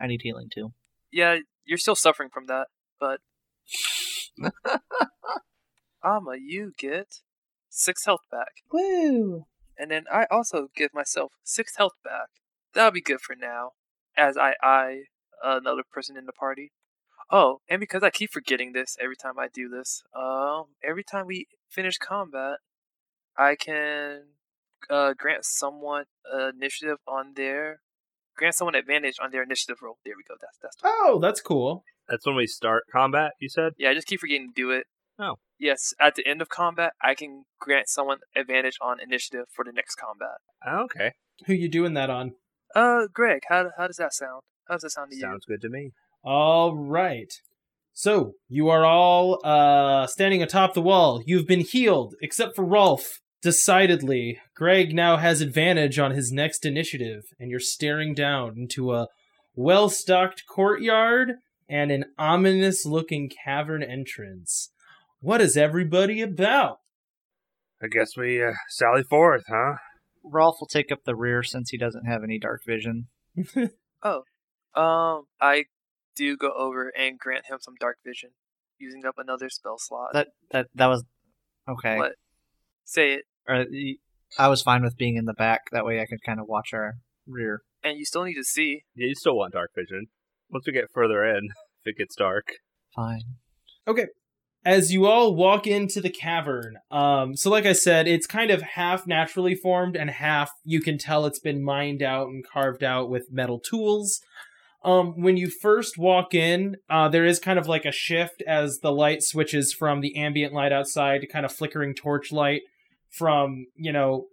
I need healing too. Yeah, you're still suffering from that, but Amma, you get six health back, Woo! and then I also give myself six health back. That'll be good for now, as I eye another person in the party. Oh, and because I keep forgetting this every time I do this, um, every time we finish combat, I can uh, grant someone uh, initiative on their grant someone advantage on their initiative roll. There we go. That's that's the Oh, that's cool. That's when we start combat. You said. Yeah, I just keep forgetting to do it. Oh. Yes, at the end of combat, I can grant someone advantage on initiative for the next combat. Okay, Who you doing that on? Uh, Greg, how how does that sound? How does that sound to you? sounds good to me. All right. So you are all uh, standing atop the wall. You've been healed, except for Rolf. Decidedly, Greg now has advantage on his next initiative, and you're staring down into a well-stocked courtyard and an ominous-looking cavern entrance. What is everybody about? I guess we uh, sally forth, huh? Rolf will take up the rear since he doesn't have any dark vision. Oh, um, I do go over and grant him some dark vision, using up another spell slot. That that that was okay. What? Say it, Or, y- I was fine with being in the back. That way, I could kind of watch our rear. and you still need to see. Yeah, you still want dark vision. Once we get further in, if it gets dark. Fine. Okay. As you all walk into the cavern, um, so like I said, it's kind of half naturally formed and half you can tell it's been mined out and carved out with metal tools. Um, when you first walk in, uh, there is kind of like a shift as the light switches from the ambient light outside to kind of flickering torchlight from, you know,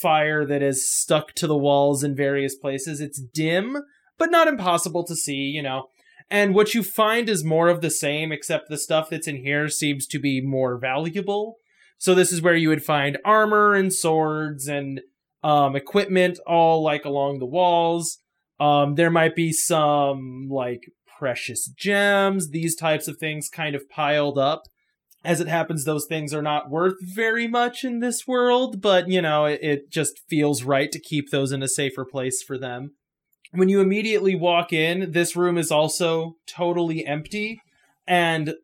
fire that is stuck to the walls in various places. It's dim, but not impossible to see, you know. And what you find is more of the same, except the stuff that's in here seems to be more valuable. So this is where you would find armor and swords and um, equipment all like along the walls. Um, there might be some like precious gems, these types of things kind of piled up. As it happens, those things are not worth very much in this world, but you know, it, it just feels right to keep those in a safer place for them when you immediately walk in, this room is also totally empty. And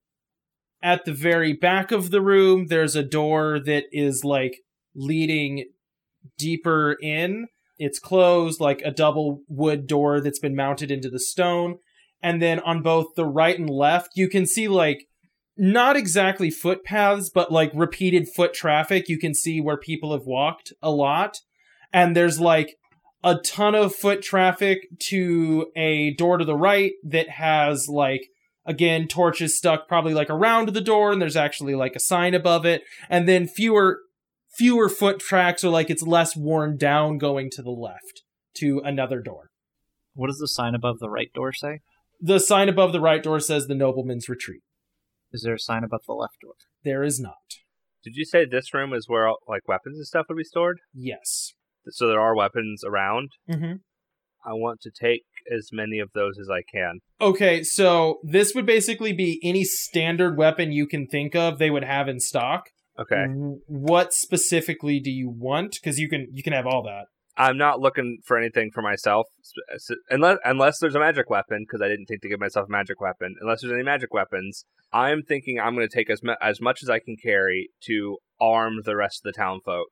at the very back of the room, there's a door that is like leading deeper in. It's closed, like a double wood door that's been mounted into the stone. And then on both the right and left, you can see like not exactly footpaths, but like repeated foot traffic. You can see where people have walked a lot. And there's like a ton of foot traffic to a door to the right that has like again torches stuck probably like around the door and there's actually like a sign above it and then fewer fewer foot tracks or like it's less worn down going to the left to another door What does the sign above the right door say? the sign above the right door says the nobleman's retreat Is there a sign above the left door? there is not Did you say this room is where all, like weapons and stuff would be stored? yes So there are weapons around. mm-hmm. I want to take as many of those as I can. Okay, so this would basically be any standard weapon you can think of they would have in stock. Okay. What specifically do you want? Because you can you can have all that. I'm not looking for anything for myself, unless unless there's a magic weapon, because I didn't think to give myself a magic weapon. Unless there's any magic weapons, I'm thinking I'm going to take as as much as I can carry to arm the rest of the town folk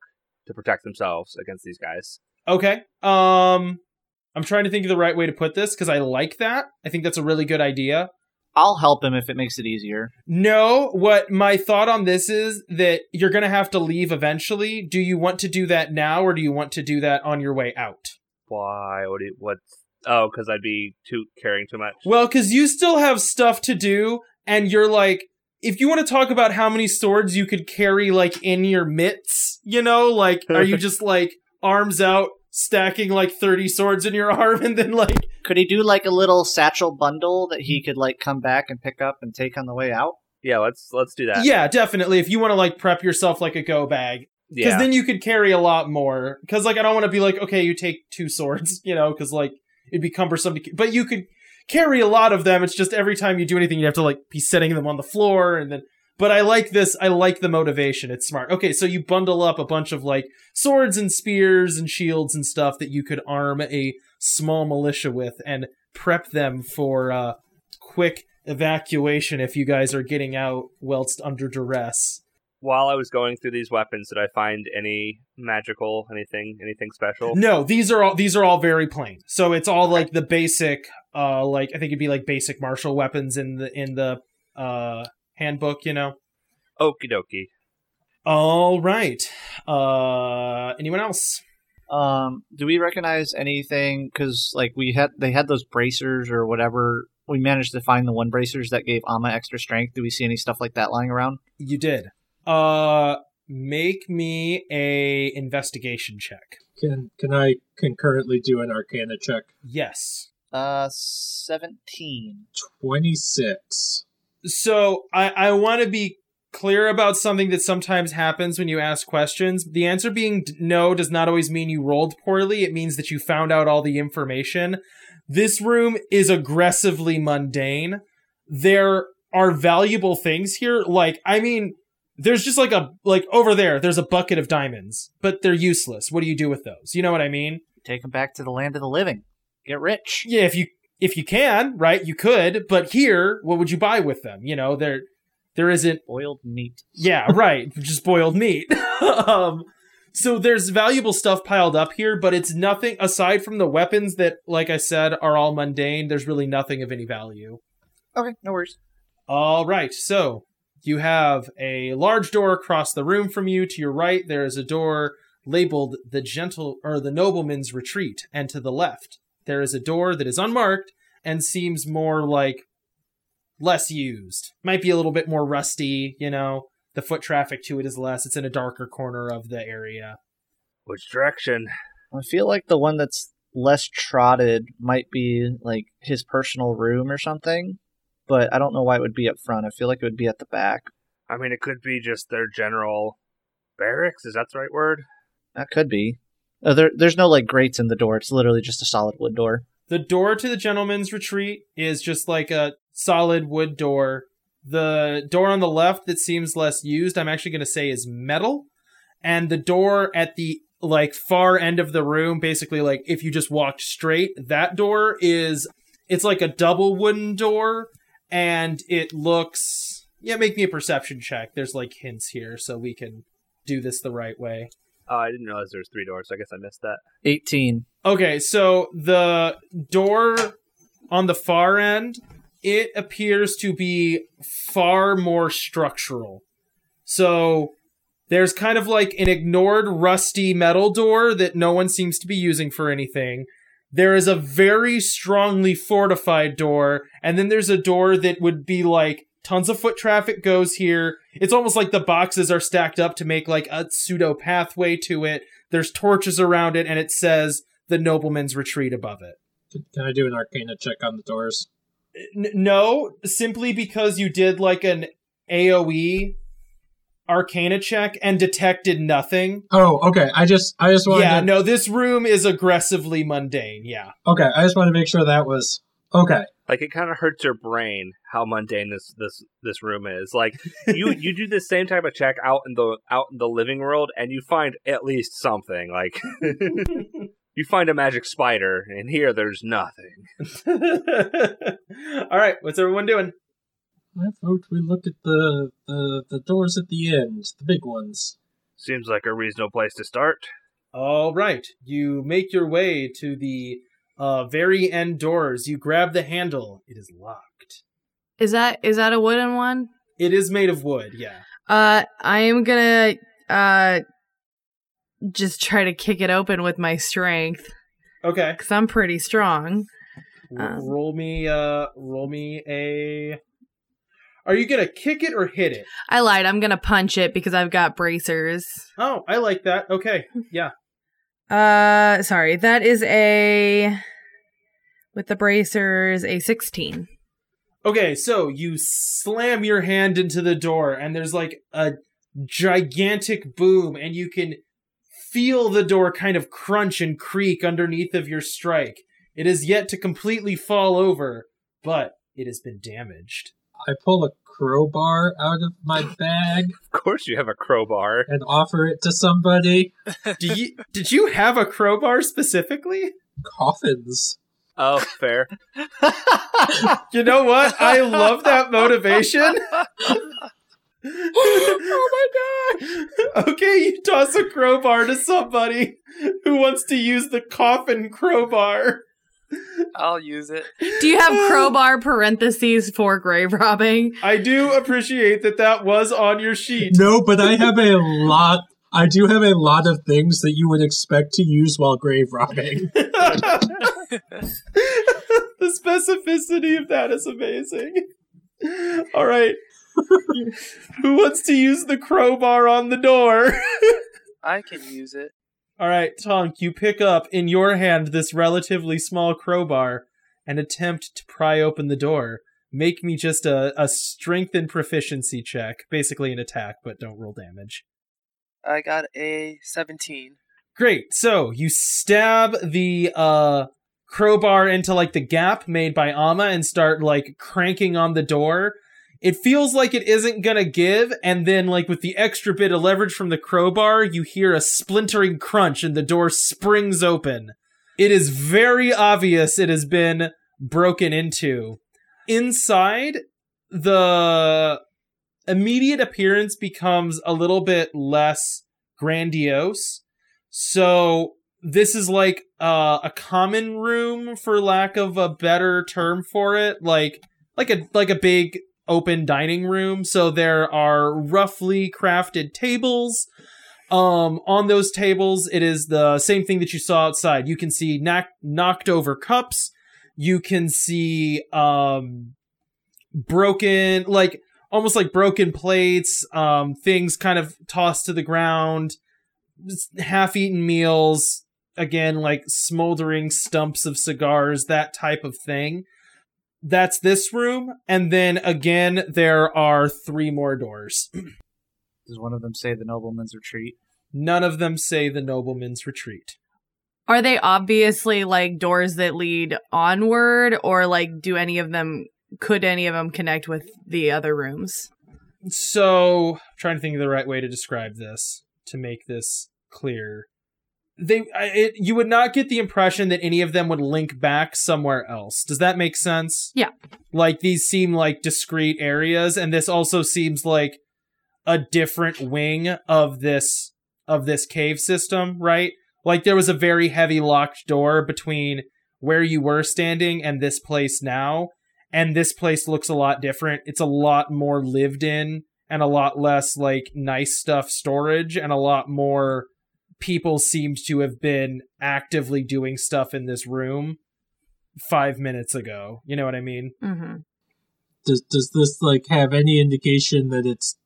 to protect themselves against these guys. Okay. Um I'm trying to think of the right way to put this because I like that. I think that's a really good idea. I'll help him if it makes it easier. No, what my thought on this is that you're going to have to leave eventually. Do you want to do that now or do you want to do that on your way out? Why? What? Do you, what? Oh, because I'd be too carrying too much. Well, because you still have stuff to do, and you're like, if you want to talk about how many swords you could carry, like in your mitts, you know, like, are you just like arms out, stacking like 30 swords in your arm, and then like, Could he do like a little satchel bundle that he could like come back and pick up and take on the way out? yeah, let's let's do that. yeah, definitely. If you want to like prep yourself like a go bag, because yeah. then you could carry a lot more. Because like, I don't want to be like, okay, you take two swords, you know, because like it'd be cumbersome to, but you could carry a lot of them. It's just every time you do anything, you have to like be setting them on the floor and then. But I like this. I like the motivation. It's smart. Okay, so you bundle up a bunch of like swords and spears and shields and stuff that you could arm a small militia with and prep them for uh, quick evacuation if you guys are getting out whilst under duress. While I was going through these weapons, did I find any magical, anything, anything special? No, these are all these are all very plain. So it's all like the basic uh like I think it'd be like basic martial weapons in the in the uh handbook, you know. Okie dokie. All right. Uh anyone else? Um, do we recognize anything? Because like we had, they had those bracers or whatever. We managed to find the one bracers that gave Amma extra strength. Do we see any stuff like that lying around? You did. Uh make me a investigation check. Can can I concurrently do an Arcana check? Yes. Uh, seventeen. Twenty six. So I, I want to be clear about something that sometimes happens when you ask questions. The answer being d- no does not always mean you rolled poorly. It means that you found out all the information. This room is aggressively mundane. There are valuable things here. Like, I mean, there's just like a, like over there, there's a bucket of diamonds, but they're useless. What do you do with those? You know what I mean? Take them back to the land of the living. Get rich. Yeah, if you if you can, right, you could. But here, what would you buy with them? You know, there there isn't Boiled meat. Yeah, right. Just boiled meat. um, so there's valuable stuff piled up here, but it's nothing aside from the weapons that, like I said, are all mundane. There's really nothing of any value. Okay, no worries. All right. So you have a large door across the room from you. To your right, there is a door labeled the gentle or the nobleman's retreat, and to the left, there is a door that is unmarked and seems more like less used. Might be a little bit more rusty, you know. The foot traffic to it is less. It's in a darker corner of the area. Which direction? I feel like the one that's less trotted might be like his personal room or something, but I don't know why it would be up front. I feel like it would be at the back. I mean, it could be just their general barracks. Is that the right word? That could be. Uh, there, there's no like grates in the door. It's literally just a solid wood door. The door to the gentleman's retreat is just like a solid wood door. The door on the left that seems less used, I'm actually going to say is metal. And the door at the like far end of the room, basically like if you just walked straight, that door is it's like a double wooden door and it looks yeah, make me a perception check. There's like hints here so we can do this the right way. Oh, I didn't realize there was three doors. I guess I missed that. 18. Okay, so the door on the far end, it appears to be far more structural. So there's kind of like an ignored rusty metal door that no one seems to be using for anything. there is a very strongly fortified door, and then there's a door that would be like tons of foot traffic goes here. It's almost like the boxes are stacked up to make like a pseudo pathway to it. There's torches around it, and it says the nobleman's retreat above it. Can I do an arcana check on the doors? N- no, simply because you did like an AoE arcana check and detected nothing. Oh, okay. I just I just wanted Yeah, to, no, this room is aggressively mundane. Yeah. Okay, I just wanted to make sure that was okay. Like it kind of hurts your brain how mundane this this this room is. Like you you do the same type of check out in the out in the living world, and you find at least something. Like you find a magic spider, and here there's nothing. All right, what's everyone doing? I vote we look at the, the the doors at the end, the big ones. Seems like a reasonable place to start. All right, you make your way to the uh, very end doors. You grab the handle. It is locked. Is that is that a wooden one? It is made of wood. Yeah. Uh, I am gonna uh just try to kick it open with my strength Okay. because I'm pretty strong. Um. roll me. Uh, roll me a. Are you gonna kick it or hit it? I lied. I'm gonna punch it because I've got bracers. Oh, I like that. Okay. Yeah. Uh, sorry. That is a with the bracers a 16. Okay, so you slam your hand into the door, and there's like a gigantic boom, and you can feel the door kind of crunch and creak underneath of your strike. It is yet to completely fall over, but it has been damaged. I pull a crowbar out of my bag Of course, you have a crowbar. and offer it to somebody. Do you did you have a crowbar specifically? Coffins. Oh, fair. You know what? I love that motivation. oh my god. Okay, you toss a crowbar to somebody who wants to use the coffin crowbar. I'll use it. Do you have crowbar parentheses for grave robbing? I do appreciate that that was on your sheet. No, but I have a lot. I do have a lot of things that you would expect to use while grave robbing. the specificity of that is amazing. All right. Who wants to use the crowbar on the door? I can use it. All right, Tonk, you pick up in your hand this relatively small crowbar and attempt to pry open the door. Make me just a, a strength and proficiency check, basically an attack, but don't roll damage. I got a 17. Great. So you stab the uh crowbar into like the gap made by Amma and start like cranking on the door. It feels like it isn't gonna give, and then like with the extra bit of leverage from the crowbar, you hear a splintering crunch and the door springs open. It is very obvious it has been broken into. Inside, the immediate appearance becomes a little bit less grandiose. So this is like uh, a common room, for lack of a better term for it, like like a like a big open dining room. So there are roughly crafted tables. Um, on those tables, it is the same thing that you saw outside. You can see knack- knocked over cups. You can see um, broken, like almost like broken plates, um, things kind of tossed to the ground, half eaten meals, again, like smoldering stumps of cigars, that type of thing. That's this room. And then again, there are three more doors. Does one of them say the nobleman's retreat? None of them say the nobleman's retreat. Are they obviously like doors that lead onward, or like do any of them? Could any of them connect with the other rooms? So, I'm trying to think of the right way to describe this to make this clear. They, it, you would not get the impression that any of them would link back somewhere else. Does that make sense? Yeah. Like these seem like discrete areas, and this also seems like a different wing of this of this cave system, right? Like there was a very heavy locked door between where you were standing and this place now, and this place looks a lot different. It's a lot more lived in and a lot less like nice stuff storage and a lot more people seemed to have been actively doing stuff in this room five minutes ago. You know what I mean? Mm-hmm. Does does this like have any indication that it's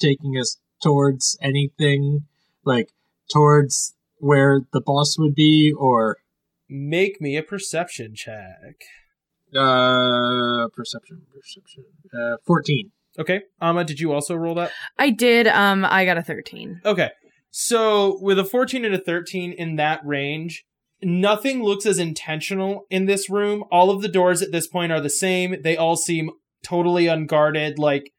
taking us towards anything like towards where the boss would be or Make me a perception check. uh perception perception uh 14 Okay. Amma, did you also roll that? I did. Um, I got a thirteen. Okay. So with a 14 and a 13 in that range, nothing looks as intentional in this room. All of the doors at this point are the same. They all seem totally unguarded. Like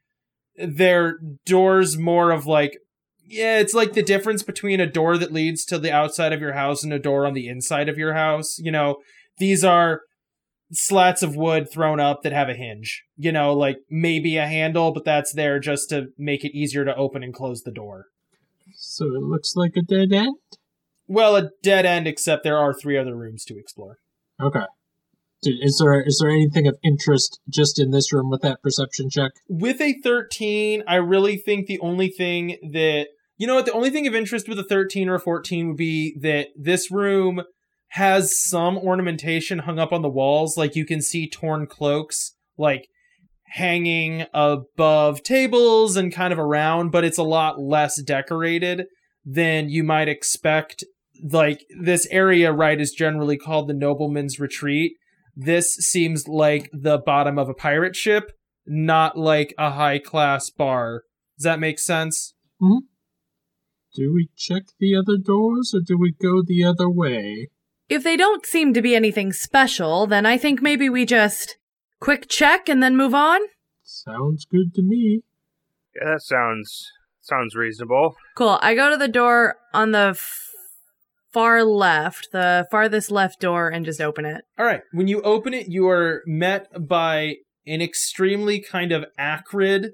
they're doors more of like yeah, it's like the difference between a door that leads to the outside of your house and a door on the inside of your house. You know, these are slats of wood thrown up that have a hinge. You know, like maybe a handle, but that's there just to make it easier to open and close the door. So it looks like a dead end Well, a dead end, except there are three other rooms to explore. okay Dude, is there is there anything of interest just in this room with that perception check With a 13, I really think the only thing that, you know what, the only thing of interest with a 13 or a 14 would be that this room has some ornamentation hung up on the walls. Like you can see torn cloaks, like hanging above tables and kind of around, but it's a lot less decorated than you might expect. Like this area, right, is generally called the Nobleman's Retreat. This seems like the bottom of a pirate ship, not like a high class bar. Does that make sense? Hmm? Do we check the other doors or do we go the other way If they don't seem to be anything special, then I think maybe we just quick check and then move on. sounds good to me Yeah, that sounds sounds reasonable. Cool. I go to the door on the f- far left, the farthest left door, and just open it. All right. When you open it, you are met by an extremely kind of acrid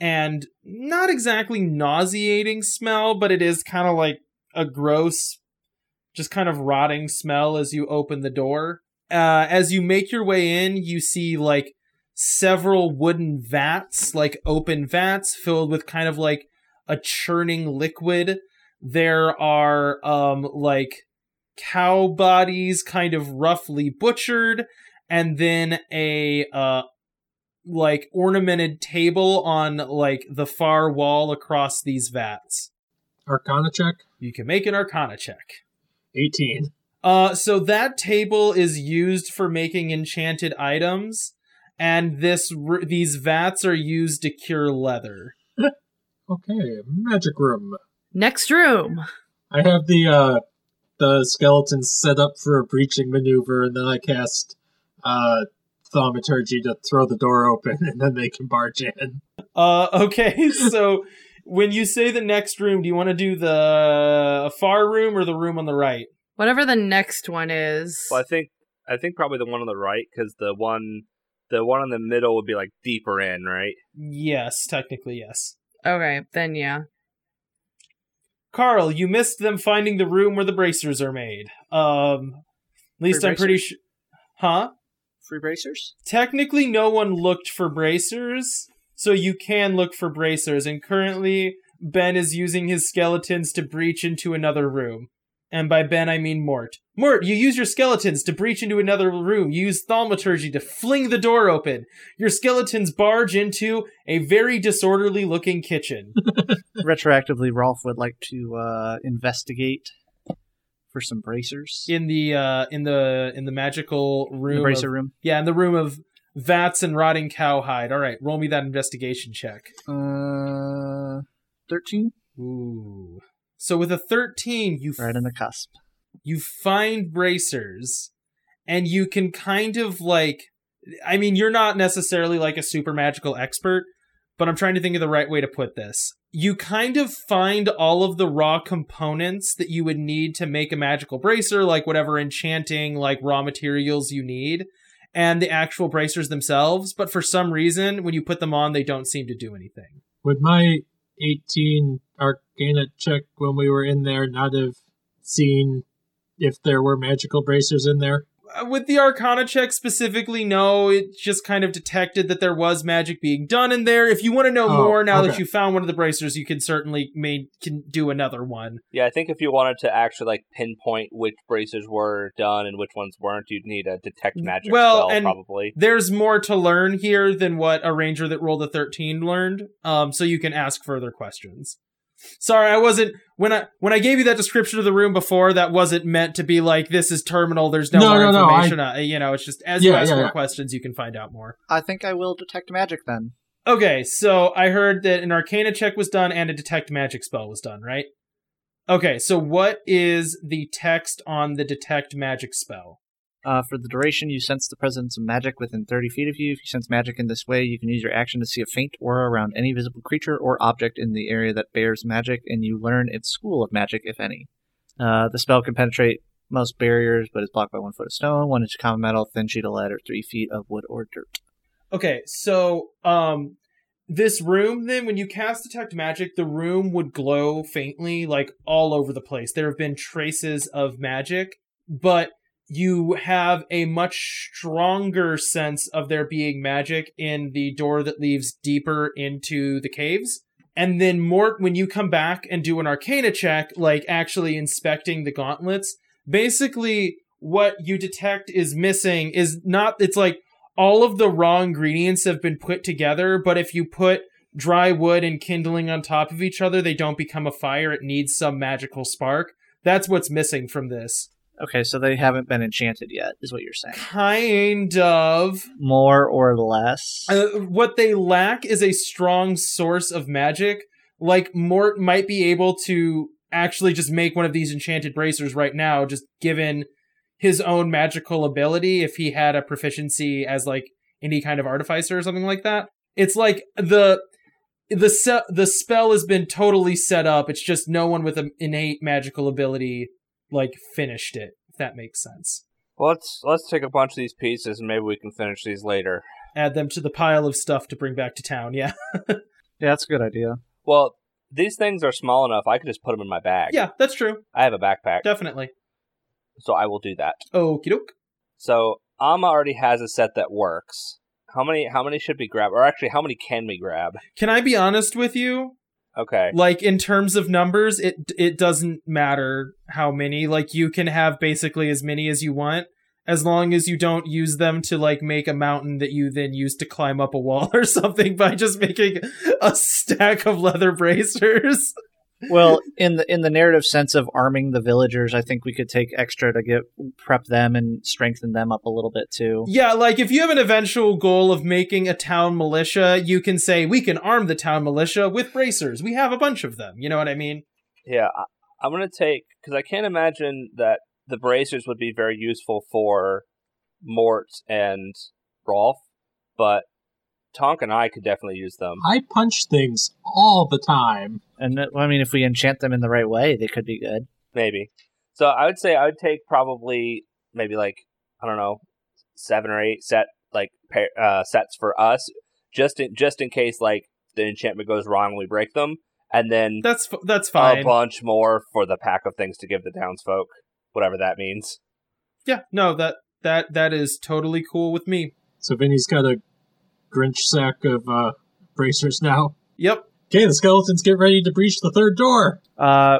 and not exactly nauseating smell, but it is kind of like a gross, just kind of rotting smell as you open the door. Uh, as you make your way in, you see like several wooden vats, like open vats filled with kind of like a churning liquid. There are um like cow bodies kind of roughly butchered and then a uh like ornamented table on like the far wall across these vats. arcana check You can make an arcana check. 18 Uh so that table is used for making enchanted items and this r- these vats are used to cure leather. okay magic room Next room. I have the uh the skeletons set up for a breaching maneuver, and then I cast uh thaumaturgy to throw the door open, and then they can barge in. Uh, okay, so when you say the next room, do you want to do the far room or the room on the right? Whatever the next one is. Well, I think I think probably the one on the right because the one the one in the middle would be like deeper in, right? Yes, technically, yes. Okay, then yeah. Carl, you missed them finding the room where the bracers are made. Um, at least Free I'm pretty sure. Huh? Free bracers? Technically, no one looked for bracers, so you can look for bracers. And currently, Ben is using his skeletons to breach into another room. And by Ben, I mean Mort. Mort, you use your skeletons to breach into another room. You use thaumaturgy to fling the door open. Your skeletons barge into a very disorderly looking kitchen. Retroactively, Rolf would like to uh, investigate for some bracers. in the uh in the in the magical room the bracer of- room. yeah in the room of vats and rotting cowhide all right roll me that investigation check Uh, 13? ooh so with a 13 you f- Right on the cusp. you find bracers and you can kind of like i mean you're not necessarily like a super magical expert but i'm trying to think of the right way to put this you kind of find all of the raw components that you would need to make a magical bracer like whatever enchanting like raw materials you need and the actual bracers themselves but for some reason when you put them on they don't seem to do anything Would my 18 arcana check when we were in there not have seen if there were magical bracers in there? Uh, with the Arcana check specifically, no. It just kind of detected that there was magic being done in there. If you want to know Oh, more, now that you found one of the bracers, you can certainly may can do another one. Yeah, I think if you wanted to actually like pinpoint which bracers were done and which ones weren't, you'd need a detect magic Well, spell and- probably. There's more to learn here than what a ranger that rolled a 13 learned. Um, so you can ask further questions. Sorry, I wasn't when I when I gave you that description of the room before. That wasn't meant to be like this is terminal. There's no, No, more no, no, information. Uh, you know, it's just as you Yeah, ask yeah, more yeah. questions, you can find out more. I think I will detect magic then. Okay, so I heard that an Arcana check was done and a detect magic spell was done, right? Okay, so what is the text on the detect magic spell? Uh, for the duration, you sense the presence of magic within 30 feet of you. If you sense magic in this way, you can use your action to see a faint aura around any visible creature or object in the area that bears magic, and you learn its school of magic, if any. Uh, the spell can penetrate most barriers, but is blocked by one foot of stone, one inch of common metal, thin sheet of lead, or three feet of wood or dirt. Okay, so um this room then when you cast detect magic, the room would glow faintly like all over the place. There have been traces of magic, but you have a much stronger sense of there being magic in the door that leads deeper into the caves. And then more when you come back and do an arcana check, like actually inspecting the gauntlets, basically what you detect is missing is not it's like all of the raw ingredients have been put together, but if you put dry wood and kindling on top of each other, they don't become a fire. It needs some magical spark. That's what's missing from this. Okay, so they haven't been enchanted yet, is what you're saying. Kind of. More or less. Uh, what they lack is a strong source of magic. Like Mort might be able to actually just make one of these enchanted bracers right now, just given his own magical ability if he had a proficiency as like any kind of artificer or something like that. It's like the the se- the spell has been totally set up. It's just no one with an innate magical ability like finished it. If that makes sense. Well, let's let's take a bunch of these pieces and maybe we can finish these later. Add them to the pile of stuff to bring back to town. Yeah. yeah, that's a good idea. Well, these things are small enough. I could just put them in my bag. Yeah, that's true. I have a backpack, Definitely. so I will do that. Okie doke. So Amma already has a set that works. How many? How many should we grab? Or actually, how many can we grab? Can I be honest with you? Okay. Like in terms of numbers, it it doesn't matter how many. Like you can have basically as many as you want, as long as you don't use them to like make a mountain that you then use to climb up a wall or something by just making a stack of leather bracers. Well, in the in the narrative sense of arming the villagers, I think we could take extra to get prep them and strengthen them up a little bit too. Yeah, like if you have an eventual goal of making a town militia, you can say we can arm the town militia with bracers. We have a bunch of them. You know what I mean? Yeah, I, I'm gonna take because I can't imagine that the bracers would be very useful for Mort and Rolf, but Tonk and I could definitely use them. I punch things all the time. And I mean, if we enchant them in the right way, they could be good. Maybe. So I would say I would take probably maybe like I don't know seven or eight set like pair, uh, sets for us, just in just in case like the enchantment goes wrong and we break them, and then That's f- that's a bunch more for the pack of things to give the townsfolk, whatever that means. Yeah, no, that that that is totally cool with me. So Vinny's got a Grinch sack of uh, bracers now. Yep. Okay, the skeletons get ready to breach the third door. Uh,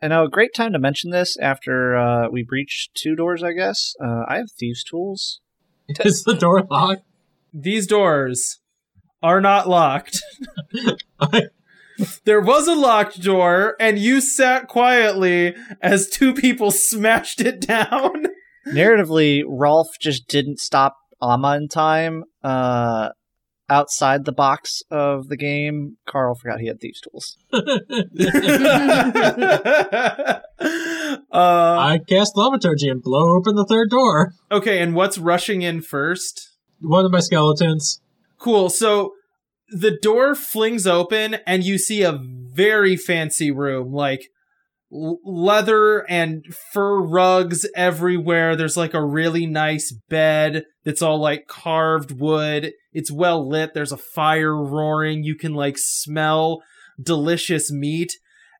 and now a great time to mention this after uh, we breach two doors, I guess. Uh, I have thieves' tools. Is the door locked? These doors are not locked. I- There was a locked door, and you sat quietly as two people smashed it down. Narratively, Rolf just didn't stop Amma in time. Uh, outside the box of the game, Carl forgot he had thieves' tools. uh, I cast thaumaturgy and blow open the third door. okay, and what's rushing in first? One of my skeletons. Cool. So the door flings open and you see a very fancy room, like leather and fur rugs everywhere. There's like a really nice bed that's all like carved wood. It's well lit. There's a fire roaring. You can like smell delicious meat.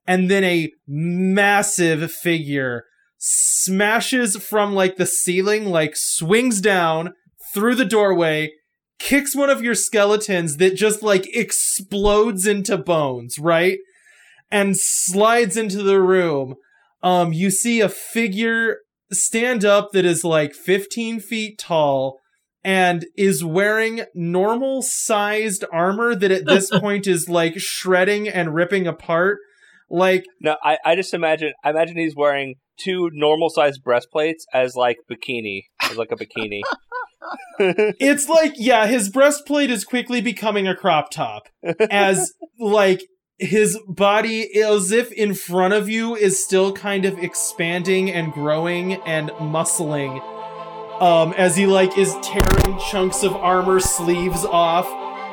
And then a massive figure smashes from like the ceiling, like swings down through the doorway, kicks one of your skeletons that just like explodes into bones, right? And slides into the room. Um, you see a figure stand up that is like 15 feet tall and is wearing normal sized armor that at this point is like shredding and ripping apart. Like, No, I, I just imagine I imagine he's wearing two normal sized breastplates as like bikini, as like a bikini. it's like, yeah, his breastplate is quickly becoming a crop top as like his body as if in front of you is still kind of expanding and growing and muscling um as he like is tearing chunks of armor sleeves off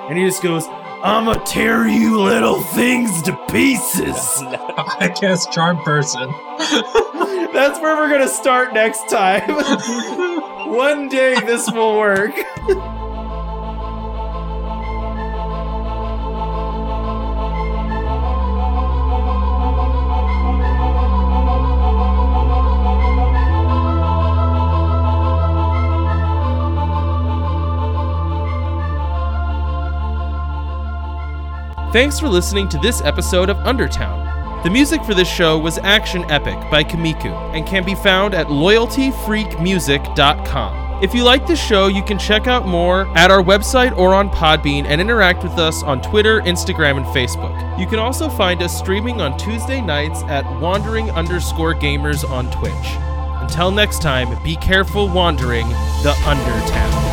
and he just goes i'ma tear you little things to pieces. I guess charm person. that's where we're gonna start next time. One day this will work Thanks for listening to this episode of Undertown. The music for this show was Action Epic by Komiku and can be found at loyaltyfreakmusic.com. If you like this show, you can check out more at our website or on Podbean and interact with us on Twitter, Instagram, and Facebook. You can also find us streaming on Tuesday nights at wandering underscore gamers on Twitch. Until next time, be careful wandering the Undertown.